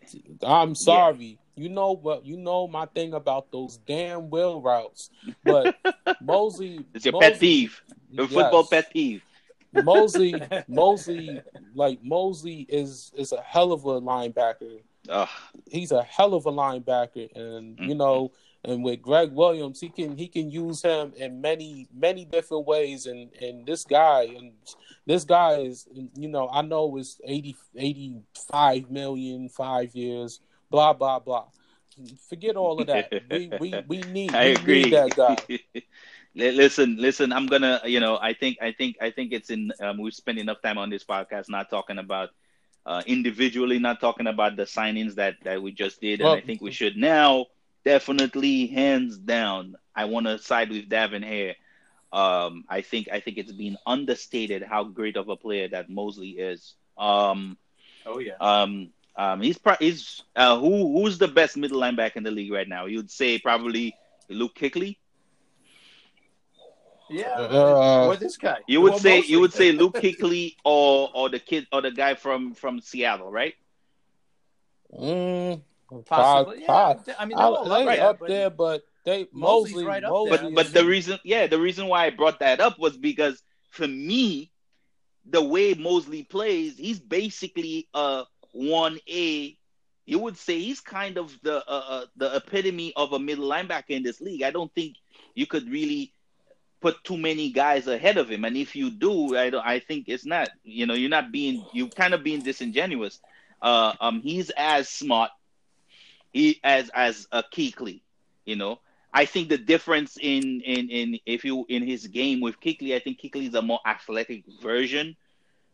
I'm sorry. You know what? You know my thing about those damn wheel routes. But <laughs> Mosley, it's your Mosley, pet peeve, your yes. <laughs> football pet peeve. Mosley, Mosley, like Mosley is is a hell of a linebacker. Ugh. He's a hell of a linebacker, and you mm-hmm. know, and with Gregg Williams, he can he can use him in many many different ways. And and this guy and this guy is, you know, I know it's 80, 85 million, five years, blah blah blah. Forget all of that. <laughs> we we we need I we agree. need that guy. <laughs> Listen, listen. I'm gonna, you know, I think, I think, I think it's in. Um, we've spent enough time on this podcast not talking about uh, individually, not talking about the signings that that we just did, and Well- I think we should now definitely, hands down. I want to side with Davin here. Um, I think, I think it's been understated how great of a player that Mosley is. Um, oh yeah. um, um, he's pro- he's uh, who who's the best middle linebacker in the league right now? You'd say probably Luke Kuechly. Yeah. Uh, or this guy. You would Well, say Mosley. you would say Luke <laughs> Kuechly or or the kid or the guy from from Seattle, right? Mm, Possibly. Pod- Yeah. I mean, I, they're all up there, but- there, but they mostly Mosley, right up Mosley there. But but the reason yeah the reason why I brought that up was because for me, the way Mosley plays, he's basically a one A. You would say he's kind of the uh, uh, the epitome of a middle linebacker in this league. I don't think you could really put too many guys ahead of him, and if you do, I don't. I think it's not. You know, you're not being. You kind of being disingenuous. Uh, um, he's as smart. He as as a Kuechly. You know, I think the difference in in in if you in his game with Kuechly, I think Kuechly is a more athletic version.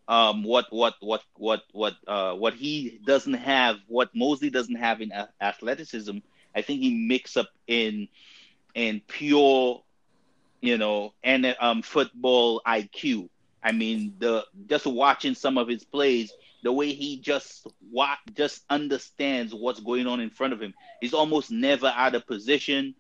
Um, what what what what what uh what he doesn't have, what Mosley doesn't have in a- athleticism, I think he makes up in in pure, you know, and um football IQ. I mean, the just watching some of his plays, the way he just wa- just understands what's going on in front of him. He's almost never out of position.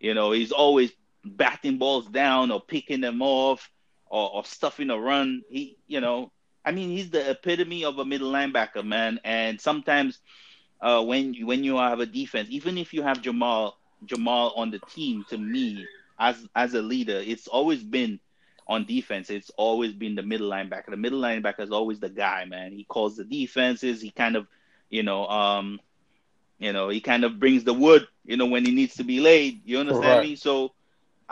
You know, he's always batting balls down or picking them off or, or stuffing a run. He, you know, I mean, he's the epitome of a middle linebacker, man. And sometimes uh, when you, when you have a defense, even if you have Jamal Jamal on the team, to me, as as a leader, it's always been on defense. It's always been the middle linebacker. The middle linebacker is always the guy, man. He calls the defenses. He kind of, you know, um, you know, he kind of brings the wood, you know, when he needs to be laid. You understand right. me? So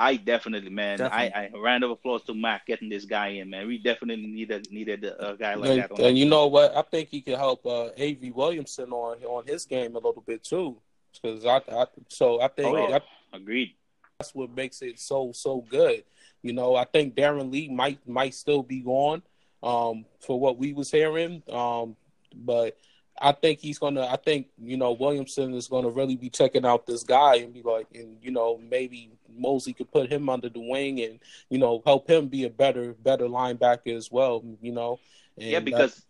I definitely, man, definitely. I, I round of applause to Mac getting this guy in, man. We definitely needed needed a, guy like and, that. and you know what? I think he can help uh, Av Williamson on on his game a little bit too, because I, I, so I think oh, yeah. I, agreed. That's what makes it so so good. You know, I think Darron Lee might might still be gone um, for what we was hearing, um, but I think he's gonna. I think you know Williamson is gonna really be checking out this guy and be like, and you know maybe Mosley could put him under the wing and you know help him be a better better linebacker as well. You know. And yeah, because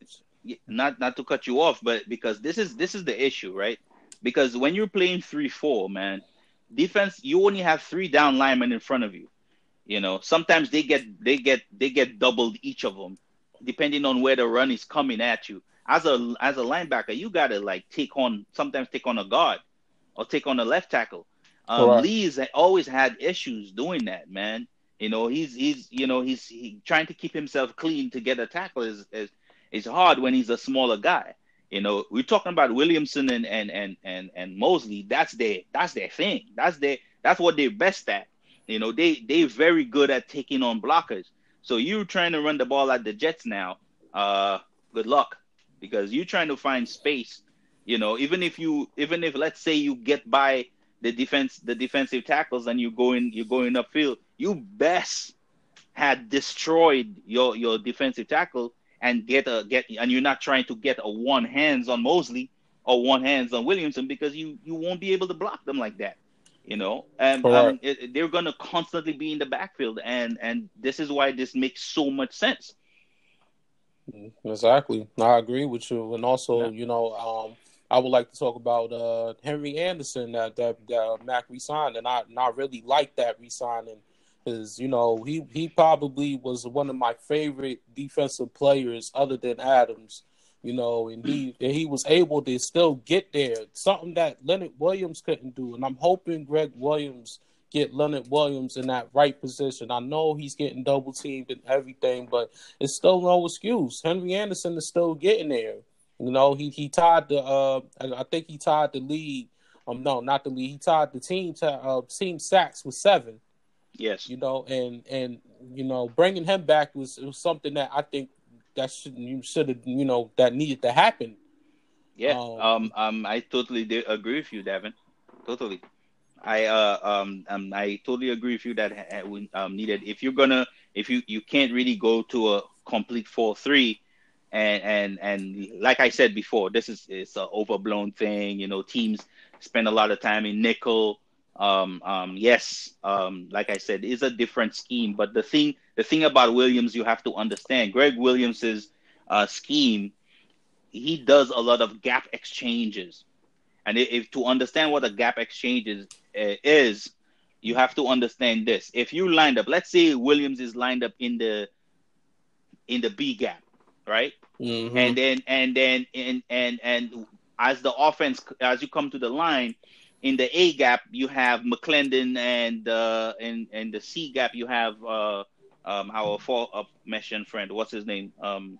not not to cut you off, but because this is this is the issue, right? Because when you're playing three four, man, defense you only have three down linemen in front of you. You know, sometimes they get they get they get doubled each of them, depending on where the run is coming at you. As a as a linebacker, you gotta like take on sometimes take on a guard or take on a left tackle. Um, Lee's always had issues doing that, man. You know, he's he's you know he's he, trying to keep himself clean to get a tackle is is is hard when he's a smaller guy. You know, we're talking about Williamson and and and and and Mosley. That's their that's their thing. That's their that's what they're best at. You know, they they very good at taking on blockers. So you're trying to run the ball at the Jets now. Uh, good luck because you're trying to find space. You know, even if you even if let's say you get by the defense the defensive tackles and you're going you're going upfield, you best had destroyed your your defensive tackle and get a get and you're not trying to get a one hands on Mosley or one hands on Williamson because you you won't be able to block them like that. You know, and um, it, they're going to constantly be in the backfield, and and this is why this makes so much sense. Exactly, I agree with you, and also yeah. you know um, I would like to talk about uh, Henry Anderson that that, that Mac resigned, and I not really like that resigning because you know he he probably was one of my favorite defensive players other than Adams, you know, and he <clears throat> and he was able to still get there, something that Leonard Williams couldn't do, and I'm hoping Gregg Williams get Leonard Williams in that right position. I know he's getting double teamed and everything, but it's still no excuse. Henry Anderson is still getting there. You know, he he tied the uh I think he tied the lead. Um, no, not the lead. He tied the team to uh, team sacks with seven. Yes. You know, and and you know, bringing him back was, was something that I think that should you should have you know that needed to happen. Yeah. Um. Um. um I totally agree with you, Devin. Totally. I uh um, um I totally agree with you that we um, needed if you're gonna if you you can't really go to a complete four three and and and like I said before, this is it's an overblown thing. You know, teams spend a lot of time in nickel. Um, um, yes, um, like I said, is a different scheme. But the thing the thing about Williams, you have to understand, Gregg Williams's uh, scheme, he does a lot of gap exchanges, and if to understand what a gap exchange is, uh, is you have to understand this. If you lined up, let's say Williams is lined up in the in the B gap right? Mm-hmm. And then and then and and and as the offense as you come to the line in the A gap you have McLendon and uh and and the C gap you have uh um our fall up mission friend what's his name um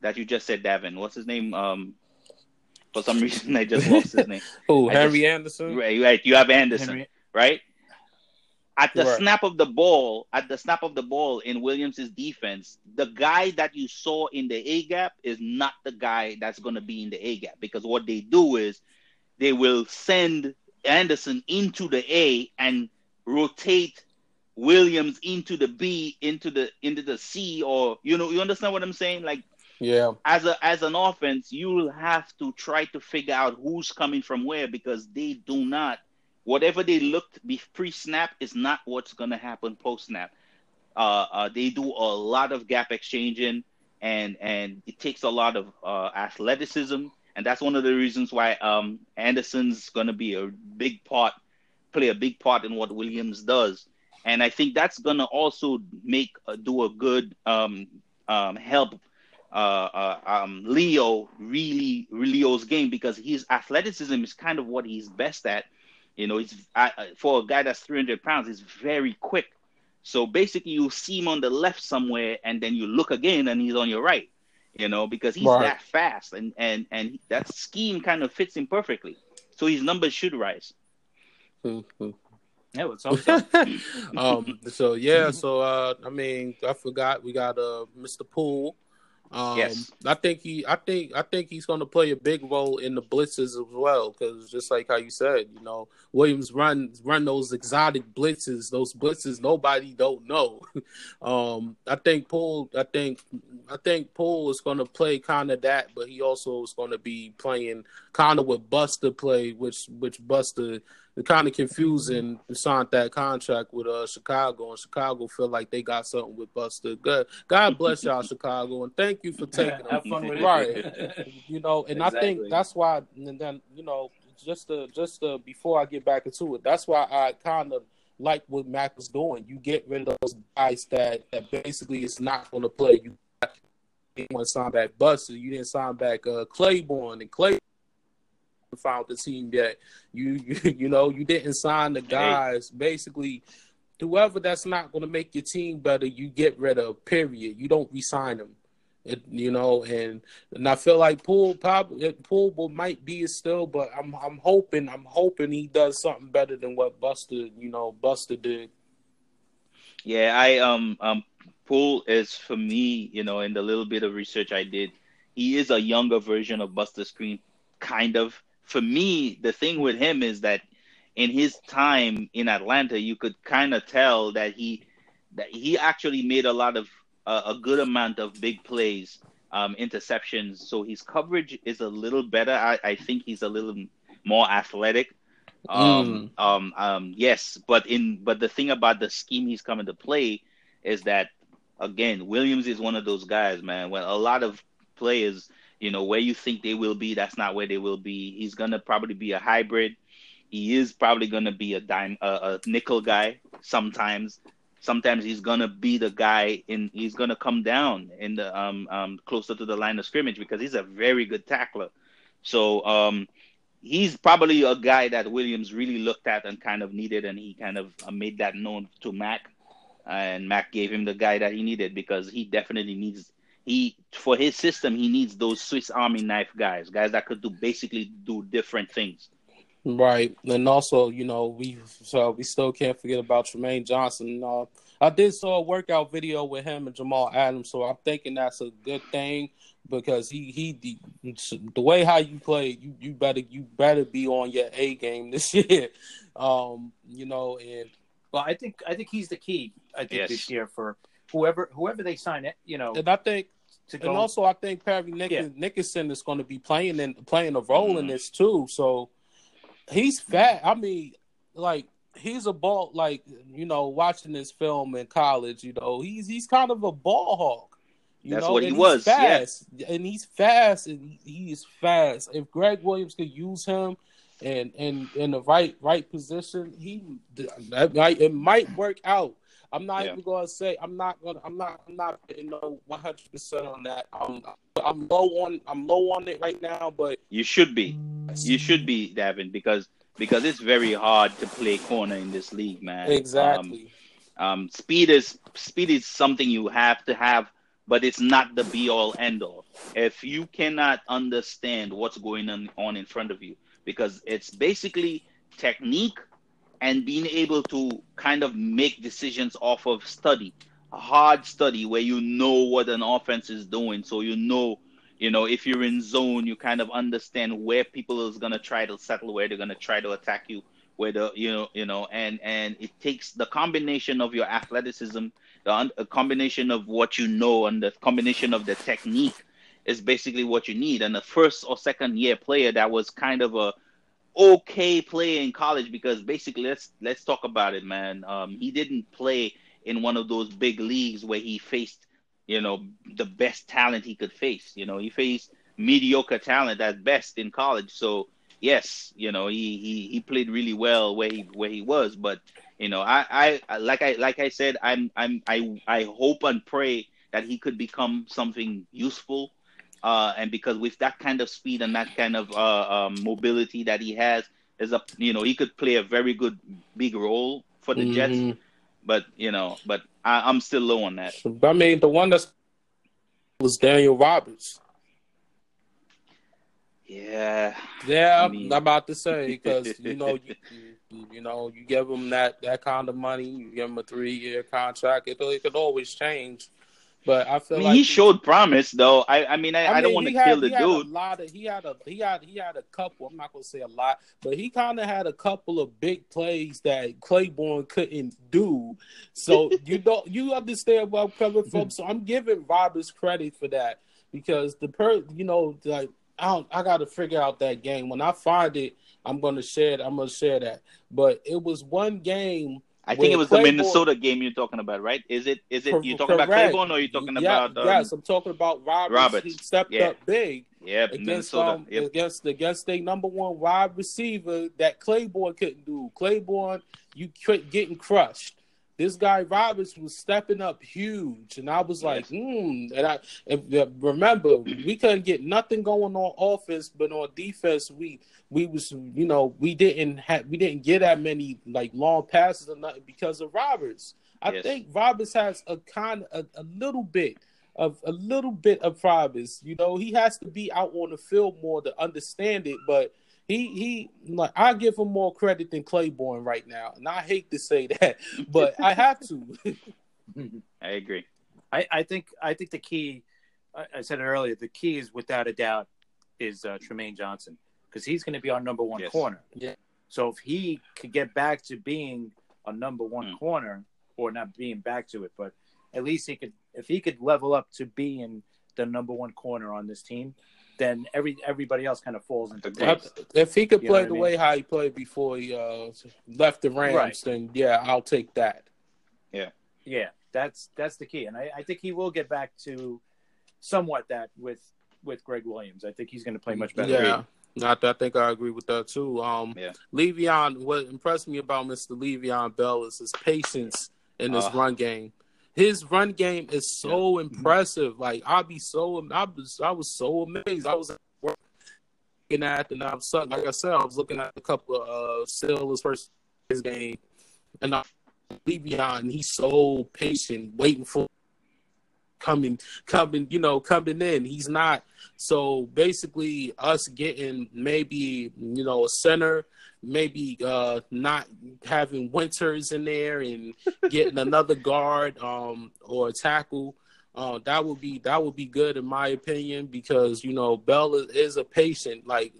that you just said Davin what's his name um for some reason <laughs> I just lost his name <laughs> oh Henry just, Anderson right right you have Anderson Henry. right at the right. snap of the ball, at the snap of the ball in Williams's defense, the guy that you saw in the A gap is not the guy that's going to be in the A gap because what they do is they will send Anderson into the A and rotate Williams into the B, into the into the C, or you know, you understand what I'm saying? Like, yeah, as a as an offense, you'll have to try to figure out who's coming from where because they do not whatever they looked pre-snap is not what's going to happen post-snap. Uh, uh, they do a lot of gap exchanging, and and it takes a lot of uh, athleticism, and that's one of the reasons why um, Anderson's going to be a big part, play a big part in what Williams does, and I think that's going to also make uh, do a good um, um, help uh, uh, um, Leo really Leo's game because his athleticism is kind of what he's best at You know, he's I, for a guy that's 300 pounds, he's very quick. So basically, you see him on the left somewhere, and then you look again, and he's on your right. You know, because he's Right. that fast, and and and that scheme kind of fits him perfectly. So his numbers should rise. Yeah, let's hope so. um. So yeah. So uh, I mean, I forgot we got uh Mr. Poole. Um, Yes. I think he. I think. I think he's going to play a big role in the blitzes as well. Because just like how you said, you know, Williams run run those exotic blitzes. Those blitzes nobody don't know. <laughs> um. I think Paul, I think. I think Paul is going to play kind of that, but he also is going to be playing kind of what Buster played, which which Buster kind of confusing to sign that contract with uh Chicago, and Chicago feel like they got something with Buster. Good, God bless y'all, <laughs> Chicago, and thank you for taking Have him. fun with it. Right. <laughs> You know, and I think that's why. And then you know, just to just to, before I get back into it, that's why I kind of like what Mac was doing. You get rid of those guys that that basically is not going to play. You didn't want to sign back Buster. You didn't sign back uh, Claiborne and Clay found the team yet. You, you <laughs> you know you didn't sign the guys. Basically, whoever that's not going to make your team better, you get rid of. Period. You don't resign them. It, you know, and and I feel like Poole probably Poole will, might be it still, but I'm I'm hoping I'm hoping he does something better than what Buster you know Buster did. Yeah, I um um Poole is for me, you know, in the little bit of research I did, he is a younger version of Buster Skrine, kind of. For me, the thing with him is that in his time in Atlanta, you could kind of tell that he that he actually made a lot of uh, a good amount of big plays, um, interceptions. So his coverage is a little better. I, I think he's a little more athletic. Um, um, um, yes, but in but the thing about the scheme he's coming to play is that again, Williams is one of those guys, man. When a lot of players, you know, where you think they will be, that's not where they will be. He's gonna probably be a hybrid. He is probably gonna be a dime, a, nickel guy sometimes. Sometimes he's gonna be the guy in. He's gonna come down in the um um closer to the line of scrimmage because he's a very good tackler. So um he's probably a guy that Williams really looked at and kind of needed, and he kind of uh, made that known to Mac, and Mac gave him the guy that he needed because he definitely needs he for his system he needs those Swiss Army knife guys, guys that could do basically do different things. Right, and also you know we so we still can't forget about Trumaine Johnson. Uh, I did saw a workout video with him and Jamal Adams, so I'm thinking that's a good thing because he he the, the way how you play, you you better you better be on your A game <laughs> this year. Um, you know, and Well, I think I think he's the key. I think Yes. this year for whoever whoever they sign it, you know, and I think to go. And also, I think Parry Nick- Yeah. Nickerson is going to be playing in playing a role in Mhm. this too. So he's fat. I mean, like he's a ball. Like you know, watching this film in college, you know, he's he's kind of a ball hawk. You That's know, what he and he's was, yeah. Fast, and he's fast, and he- he's fast. If Gregg Williams could use him. And and in the right right position, he that might it might work out. I'm not Yeah. even gonna say I'm not gonna I'm not I'm not putting no 100 percent on that. I'm I'm low on I'm low on it right now, but You should be, you should be, Davin, because because it's very hard to play corner in this league, man. Um, exactly. um, speed is speed is something you have to have, but it's not the be all end all. If you cannot understand what's going on, on in front of you, because it's basically technique and being able to kind of make decisions off of study, a hard study where you know what an offense is doing, so you know. You know, if you're in zone, you kind of understand where people is gonna try to settle, where they're gonna try to attack you, where the you know you know and and it takes the combination of your athleticism the combination of what you know and the combination of the technique is basically what you need and the first or second year player that was kind of a okay player in college because basically let's let's talk about it man. Um he didn't play in one of those big leagues where he faced you know the best talent he could face. You know he faced mediocre talent at best in college. So yes, you know, he, he, he played really well where he where he was, but you know, I I- like I like I said, I'm I'm I I hope and pray that he could become something useful. Uh, and because with that kind of speed and that kind of uh, um, mobility that he has, is a you know he could play a very good big role for the Jets. Mhm. But you know, but I, I'm still low on that. I mean, the one that was Darryl Roberts. Yeah, Yeah, I mean- I'm about to say because you know you, <laughs> you you know you give him that that kind of money, you give him a three year contract. It, it could always change, but I I feel mean like he showed promise though. I I mean I, I, don't want to kill the he had dude. A lot of he had a he had he had a couple. I'm not gonna say a lot, but he kind of had a couple of big plays that Claiborne couldn't do. So <laughs> you don't you understand where I'm coming from. <laughs> So I'm giving Roberts credit for that because the per you know like I don't I got to figure out that game. When I find it, I'm gonna share it. I'm gonna share that. But it was one game. I think it was the Minnesota game you're talking about, right? Is it is it you talking about correct. Claiborne or you talking Yeah, about um, yes, I'm talking about Roberts. Roberts. He stepped Yeah. up big. yeah against Minnesota? um, Yep. against against their number one wide receiver that Claiborne couldn't do. Claiborne, you quit getting crushed. This guy Roberts was stepping up huge, and I was like, hmm. And I uh, remember we couldn't get nothing going on offense, but on defense we we was you know we didn't have we didn't get that many like long passes or nothing because of Roberts. I Yes. think Roberts has a kind of a, a little bit of a little bit of Roberts. You know, he has to be out on the field more to understand it, but he he like I give him more credit than Claiborne right now, and I hate to say <laughs> that, but I have to. <laughs> I agree. I, I think I think the key. I, I said it earlier. The key is without a doubt is uh, Trumaine Johnson because he's going to be our number one Yes. corner. Yeah. So if he could get back to being a number one Mm. corner, or not being back to it, but at least he could. If he could level up to being the number one corner on this team, then every everybody else kind of falls into Agreed. place. if he could You play what I the mean? way how he played before he uh, left the Rams, Right. then yeah, I'll take that. Yeah, yeah, that's that's the key, and I, I think he will get back to somewhat that with with Gregg Williams. I think he's going to play much better. Yeah. I, I think I agree with that too. Um, Yeah. Le'Veon, what impressed me about Mr. Le'Veon Bell is his patience in his Uh. run game. His run game is so impressive. Like I'll be so, I was, I was so amazed. I was looking at, and I was like I said, I was looking at a couple of uh, Steelers versus his game, and I, Le'Veon, he's so patient, waiting for coming, coming, you know, coming in. He's not. So basically, us getting maybe you know a center, maybe uh not having Winters in there, and getting <laughs> another guard um or a tackle. Uh, that would be that would be good in my opinion because you know Bell is, is a patient like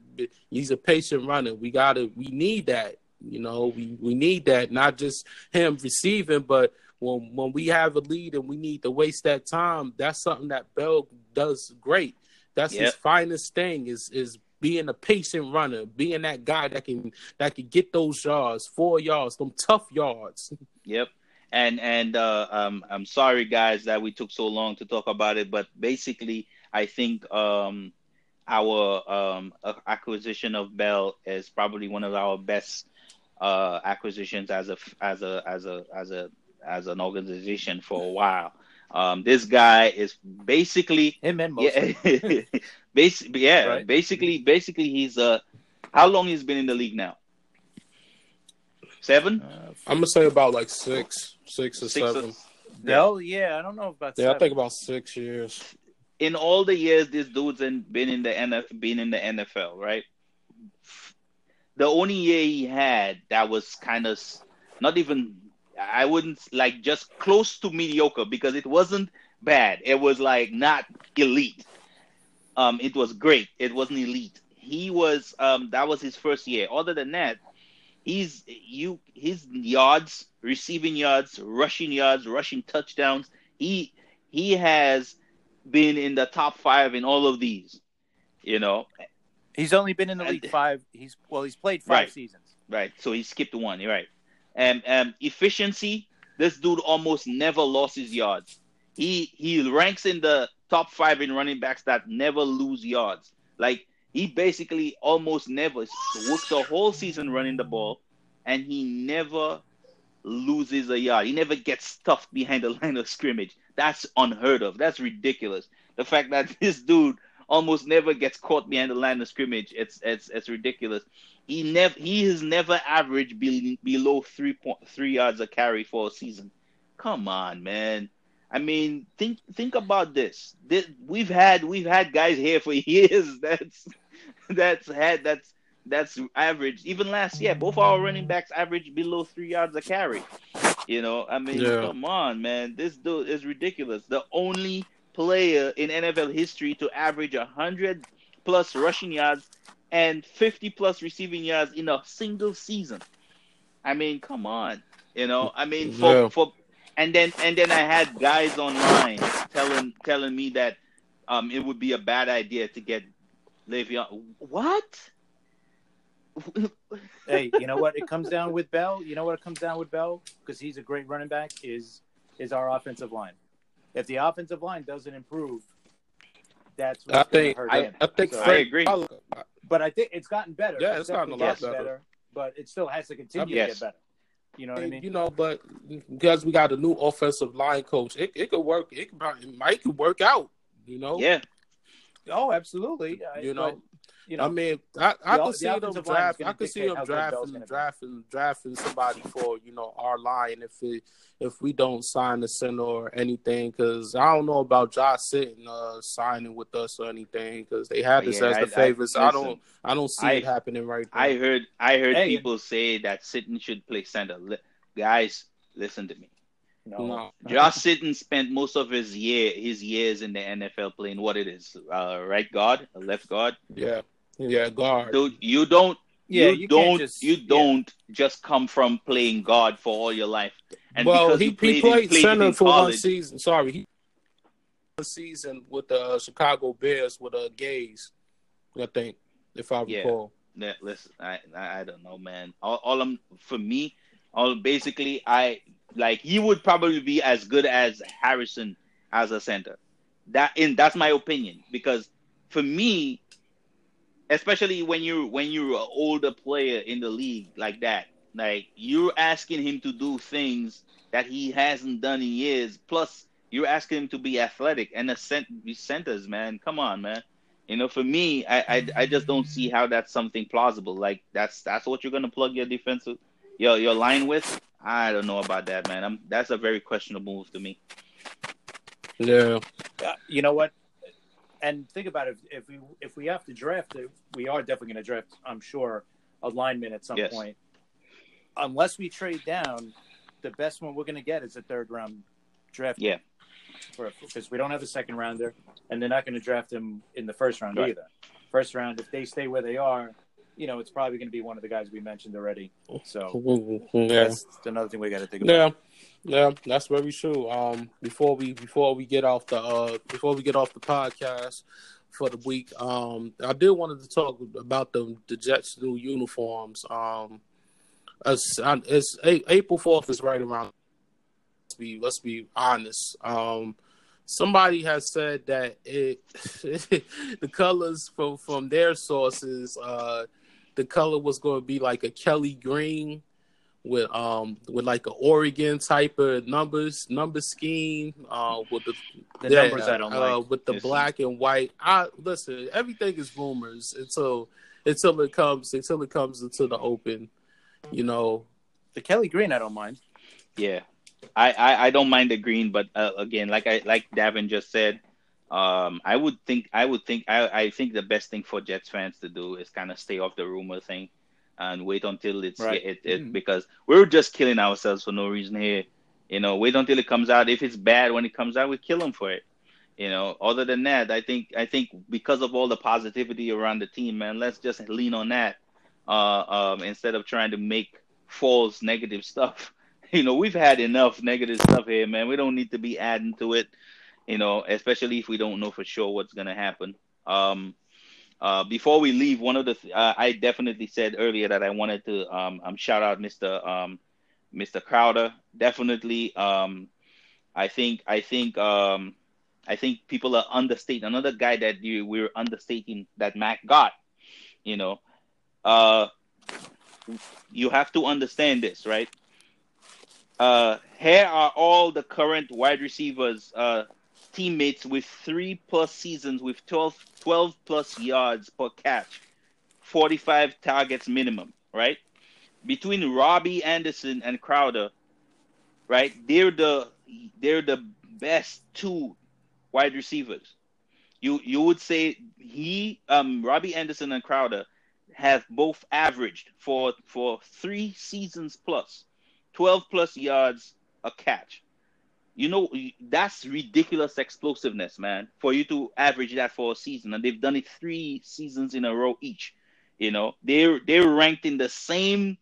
he's a patient runner. We gotta we need that you know we, we need that not just him receiving but when when we have a lead and we need to waste that time that's something that Bell does great. That's his finest thing is is being a patient runner, being that guy that can that can get those yards, four yards, them tough yards. <laughs> Yep. And and uh, um, I'm sorry, guys, that we took so long to talk about it, but basically, I think um, our um, acquisition of Bell is probably one of our best uh, acquisitions as a as a as a as a as an organization for a while. Um, this guy is basically Him and yeah, <laughs> basically yeah, Right. basically basically he's uh, how long he's been in the league now? Seven. Uh, I'm gonna say about like six, six or Six or- seven. Bell, yeah, I don't know about. yeah, I think about six years. in all the years this dude's in, been in the NF, been in the NFL, right? The only year he had that was kind of not even I wouldn't like just close to mediocre because it wasn't bad. It was like not elite. Um, it was great. It wasn't elite. He was um that was his first year. Other than that, he's you his yards, receiving yards, rushing yards, rushing touchdowns. He he has been in the top five in all of these. You know, He's only been in the league five. He's well, he's played five Right. seasons. right? So he skipped one. You're right. And um, efficiency, this dude almost never lost his yards. He he ranks in the top five in running backs that never lose yards. Like he basically almost never works the whole season running the ball, and he never loses a yard. He never gets stuffed behind the <laughs> line of scrimmage. That's unheard of. That's ridiculous. The fact that <laughs> this dude almost never gets caught behind the line of scrimmage. It's it's it's ridiculous. He never he has never averaged be, below three point three yards a carry for a season. Come on, man. I mean, think think about this. this. We've had we've had guys here for <laughs> years. That's that's had that's that's average. Even last year, both our running backs averaged below three yards a carry. You know, I mean, yeah. come on, man. This dude is ridiculous. The only player in NFL history to average hundred plus rushing yards and fifty plus receiving yards in a single season. I mean, come on. You know, I mean, for yeah. for and then and then I had guys online telling telling me that um it would be a bad idea to get Le'Veon. What? <laughs> hey, you know what? It comes down with Bell. You know what it comes down with Bell because he's a great running back. Is is our offensive line? If the offensive line doesn't improve, that's I think I, I, think so, I agree. But I think it's gotten better. Yeah, it's, it's gotten a lot better. better. But it still has to continue yes. to get better. You know what I mean? You know, but because we got a new offensive line coach, it, it could work. It could it might could work out. You know? Yeah. Oh, absolutely. You know, you know, I mean, I, I could see them draft. I could see them drafting, drafting, drafting somebody for you know our line if it if we don't sign the center or anything. Because I don't know about Josh Sitton uh, signing with us or anything. Because they had this yeah, as the I, favorites. I, I, don't. I don't see I, it happening right now. I heard. I heard hey, people say that Sitton should play center. Guys, listen to me. No. no. Josh Sitton spent most of his year his years in the NFL playing what it is, uh, right guard, left guard. Yeah. Yeah, guard. So you don't yeah, you, you don't just, you don't yeah. just come from playing guard for all your life. And well, he, played, he played, played center for college, one season. Sorry, he one season with the uh, Chicago Bears with a uh, Gase, I think, if I yeah. recall. Yeah, listen, I I don't know, man. All, all I'm for me, all basically, I like he would probably be as good as Harrison as a center. That in that's my opinion because for me, especially when you when you're an older player in the league like that. Like you're asking him to do things that he hasn't done in years. Plus, you're asking him to be athletic and a cent- be centers, man. Come on, man. You know, for me, I, I I just don't see how that's something plausible. Like that's that's what you're gonna plug your defensive your your line with. I don't know about that, man. I'm that's a very questionable move to me. Yeah. Uh, you know what? And think about it if we if we have to draft it, we are definitely going to draft. I'm sure a lineman at some yes. point. Unless we trade down, the best one we're going to get is a third round draft. Yeah, because we don't have a second rounder, and they're not going to draft him in the first round right. either. First round, if they stay where they are, you know, it's probably going to be one of the guys we mentioned already. So <laughs> yeah. that's another thing we got to think about. Yeah. Yeah, that's very true. Um, before we before we get off the uh before we get off the podcast for the week, um, I did wanted to talk about the the Jets' new uniforms. Um, it's, it's April fourth is right around. Let's be let's be honest. Um, somebody has said that it <laughs> the colors from from their sources, uh, the color was going to be like a Kelly green with um with like an Oregon type of numbers number scheme uh with the, the yeah, numbers I don't uh, like. with the black and white. I listen, everything is rumors until until it comes until it comes into the open. You know, the Kelly Green I don't mind. Yeah, I I, I don't mind the green, but uh, again, like I like Davin just said. Um, I would think I would think I, I think the best thing for Jets fans to do is kind of stay off the rumor thing and wait until it's right. it, it mm. because we're just killing ourselves for no reason here. You know, wait until it comes out. If it's bad when it comes out, we kill them for it. You know, other than that, I think I think because of all the positivity around the team, man, let's just lean on that uh, um, instead of trying to make false negative <laughs> stuff. You know, we've had enough negative stuff here, man. We don't need to be adding to it. You know, especially if we don't know for sure what's gonna happen. Um, uh, before we leave, one of the th- uh, I definitely said earlier that I wanted to um, um shout out Mr. Um, Mr. Crowder. Definitely, um, I think I think um, I think people are understating another guy that you we're understating that Mac got. You know, uh, you have to understand this, right? Uh, here are all the current wide receivers uh, teammates with three plus seasons with 12, 12 plus yards per catch, 45 targets minimum, right? Between Robbie Anderson and Crowder, right? They're the they're the best two wide receivers. You you would say he um Robbie Anderson and Crowder have both averaged for for three seasons plus 12 plus yards a catch. You know that's ridiculous explosiveness, man. For you to average that for a season, and they've done it three seasons in a row each. You know they're they're ranked in the same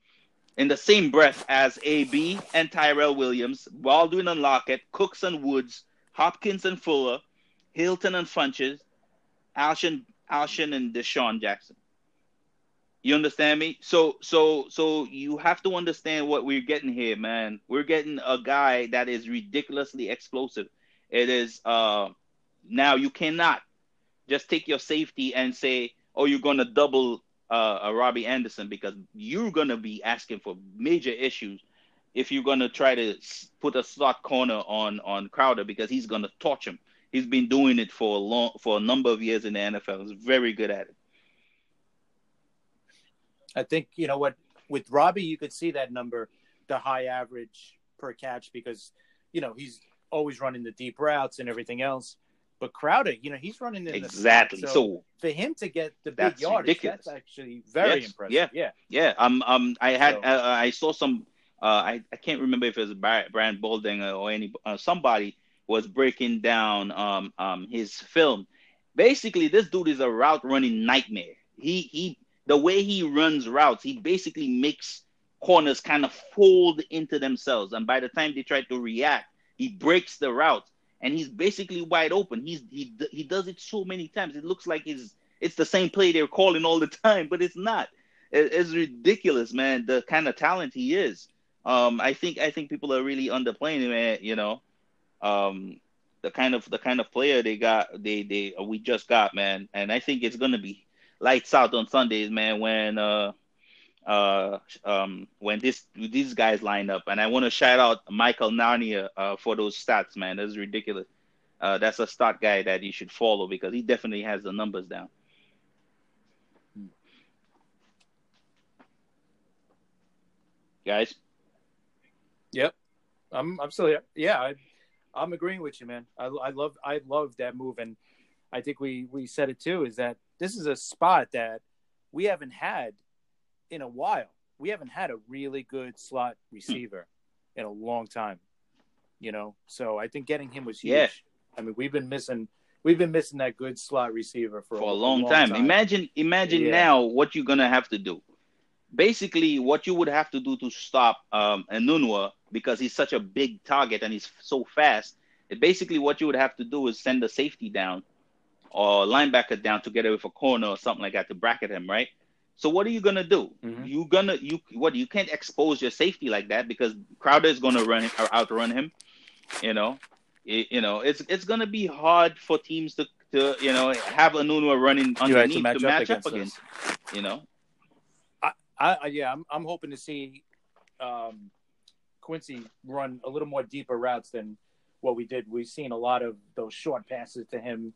in the same breath as AB and Tyrell Williams, Baldwin and Lockett, Cooks and Woods, Hopkins and Fuller, Hilton and Funchess Alshon, Alshon and DeSean Jackson. You understand me? So so so you have to understand what we're getting here, man. We're getting a guy that is ridiculously explosive. It is uh now you cannot just take your safety and say, "Oh, you're going to double uh, a Robbie Anderson," because you're going to be asking for major issues if you're going to try to put a slot corner on on Crowder because he's going to torch him. He's been doing it for a long for a number of years in the NFL. He's very good at it. I think you know what with Robbie, you could see that number, the high average per catch, because you know he's always running the deep routes and everything else. But Crowder, you know, he's running in exactly. The so, so, for him to get the big yardage, ridiculous. that's actually very yes. impressive. Yeah, yeah, yeah. Um, um, I had so, uh, I saw some. Uh, I I can't remember if it was Brian Baldinger or any uh, somebody was breaking down um um his film. Basically, this dude is a route running nightmare. He he the way he runs routes, he basically makes corners kind of fold into themselves. And by the time they try to react, he breaks the route and he's basically wide open. He's he he does it so many times. It looks like it's it's the same play they're calling all the <laughs> time, but it's not. It, it's ridiculous, man. The kind of talent he is. Um, I think I think people are really underplaying him. Man, you know, um, the kind of the kind of player they got, they they we just got, man. And I think it's gonna be lights out on Sundays, man. When uh uh um when this these guys line up, and I want to shout out Michael Nania uh, for those stats, man. That's ridiculous. Uh, that's a start guy that you should follow because he definitely has the numbers down. Guys. Yep, I'm I'm still here. Yeah, I, I'm agreeing with you, man. I, I love I love that move, and I think we we said it too. Is that this is a spot that we haven't had in a while. We haven't had a really good slot receiver in a long time. You know, so I think getting him was huge. Yeah. I mean, we've been missing we've been missing that good slot receiver for, for a, a, long, long time. time. Imagine imagine yeah. now what you're gonna have to do. Basically, what you would have to do to stop um, Enunwa because he's such a big target and he's so fast. Basically, what you would have to do is send the safety down or linebacker down together with a corner or something like that to bracket him, right? So what are you gonna do? Mm-hmm. You gonna you what you can't expose your safety like that because Crowder is gonna run or outrun him. You know, it, you know it's it's gonna be hard for teams to to you know have Enunwa running underneath to match, to match up, up against. against you know, I, I yeah I'm I'm hoping to see um, Quincy run a little more deeper routes than what we did. We've seen a lot of those short passes to him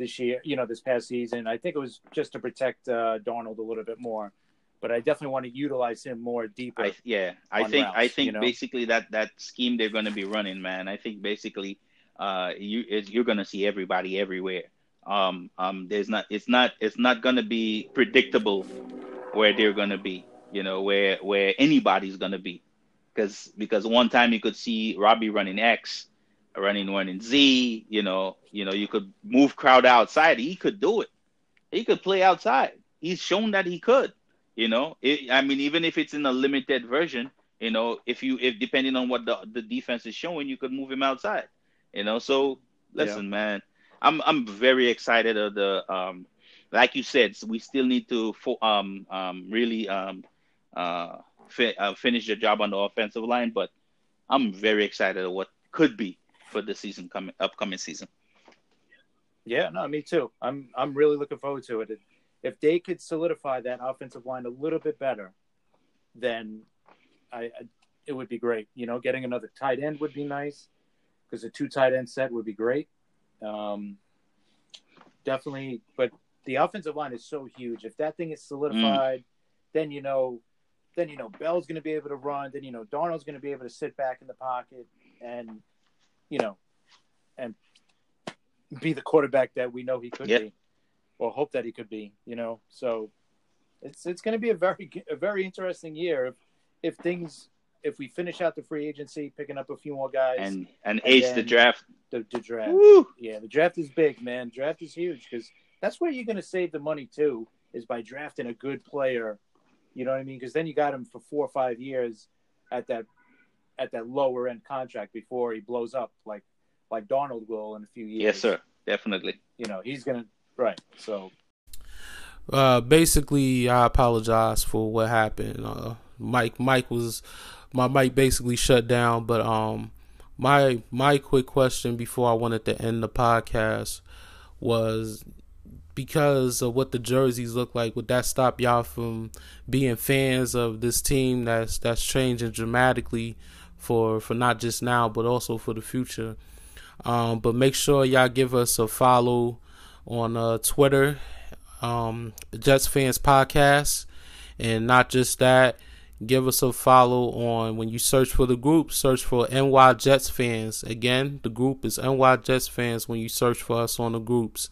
this year, you know, this past season. I think it was just to protect uh, Darnold a little bit more, but I definitely want to utilize him more deeper. I, yeah, I think routes, I think you know? basically that that scheme they're going to be running, man. I think basically, uh, you you're going to see everybody everywhere. Um, um, there's not it's not it's not going to be predictable where they're going to be. You know, where where anybody's going to be, because because one time you could see Robbie running X running one in Z. You know, you know, you could move crowd outside. He could do it. He could play outside. He's shown that he could. You know, it, I mean, even if it's in a limited version, you know, if you if depending on what the the defense is showing, you could move him outside. You know, so listen, yeah. man, I'm I'm very excited of the um, like you said, we still need to um um really um uh, fi- uh finish the job on the offensive line, but I'm very excited of what could be for the season coming upcoming season. Yeah, no, me too. I'm I'm really looking forward to it. If they could solidify that offensive line a little bit better, then I, I it would be great. You know, getting another tight end would be nice because a two tight end set would be great. Um, definitely, but the offensive line is so huge. If that thing is solidified, mm. then you know, then you know Bell's going to be able to run. Then you know Darnold's going to be able to sit back in the pocket and you know, and be the quarterback that we know he could yep. be, or hope that he could be. You know, so it's it's going to be a very a very interesting year if if things if we finish out the free agency, picking up a few more guys, and and ace the draft. The, the draft, Woo! yeah, the draft is big, man. Draft is huge because that's where you're going to save the money too, is by drafting a good player. You know what I mean? Because then you got him for four or five years at that at that lower end contract before he blows up like like Darnold will in a few years. Yes, sir. Definitely. You know, he's gonna right. So uh basically I apologize for what happened. Uh Mike Mike was my mic basically shut down, but um my my quick question before I wanted to end the podcast was because of what the jerseys look like, would that stop y'all from being fans of this team that's that's changing dramatically for for not just now but also for the future? Um, but make sure y'all give us a follow on uh, Twitter, um, Jets Fans Podcast, and not just that. Give us a follow on when you search for the group, search for NY Jets Fans. Again, the group is NY Jets Fans when you search for us on the groups.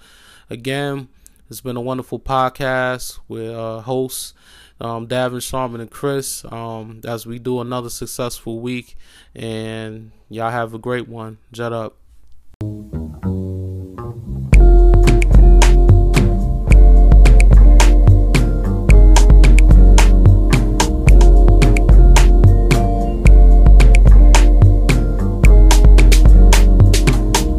Again, it's been a wonderful podcast with uh, hosts um, Davin, Sharman, and Chris um, as we do another successful week. And y'all have a great one. Jet up.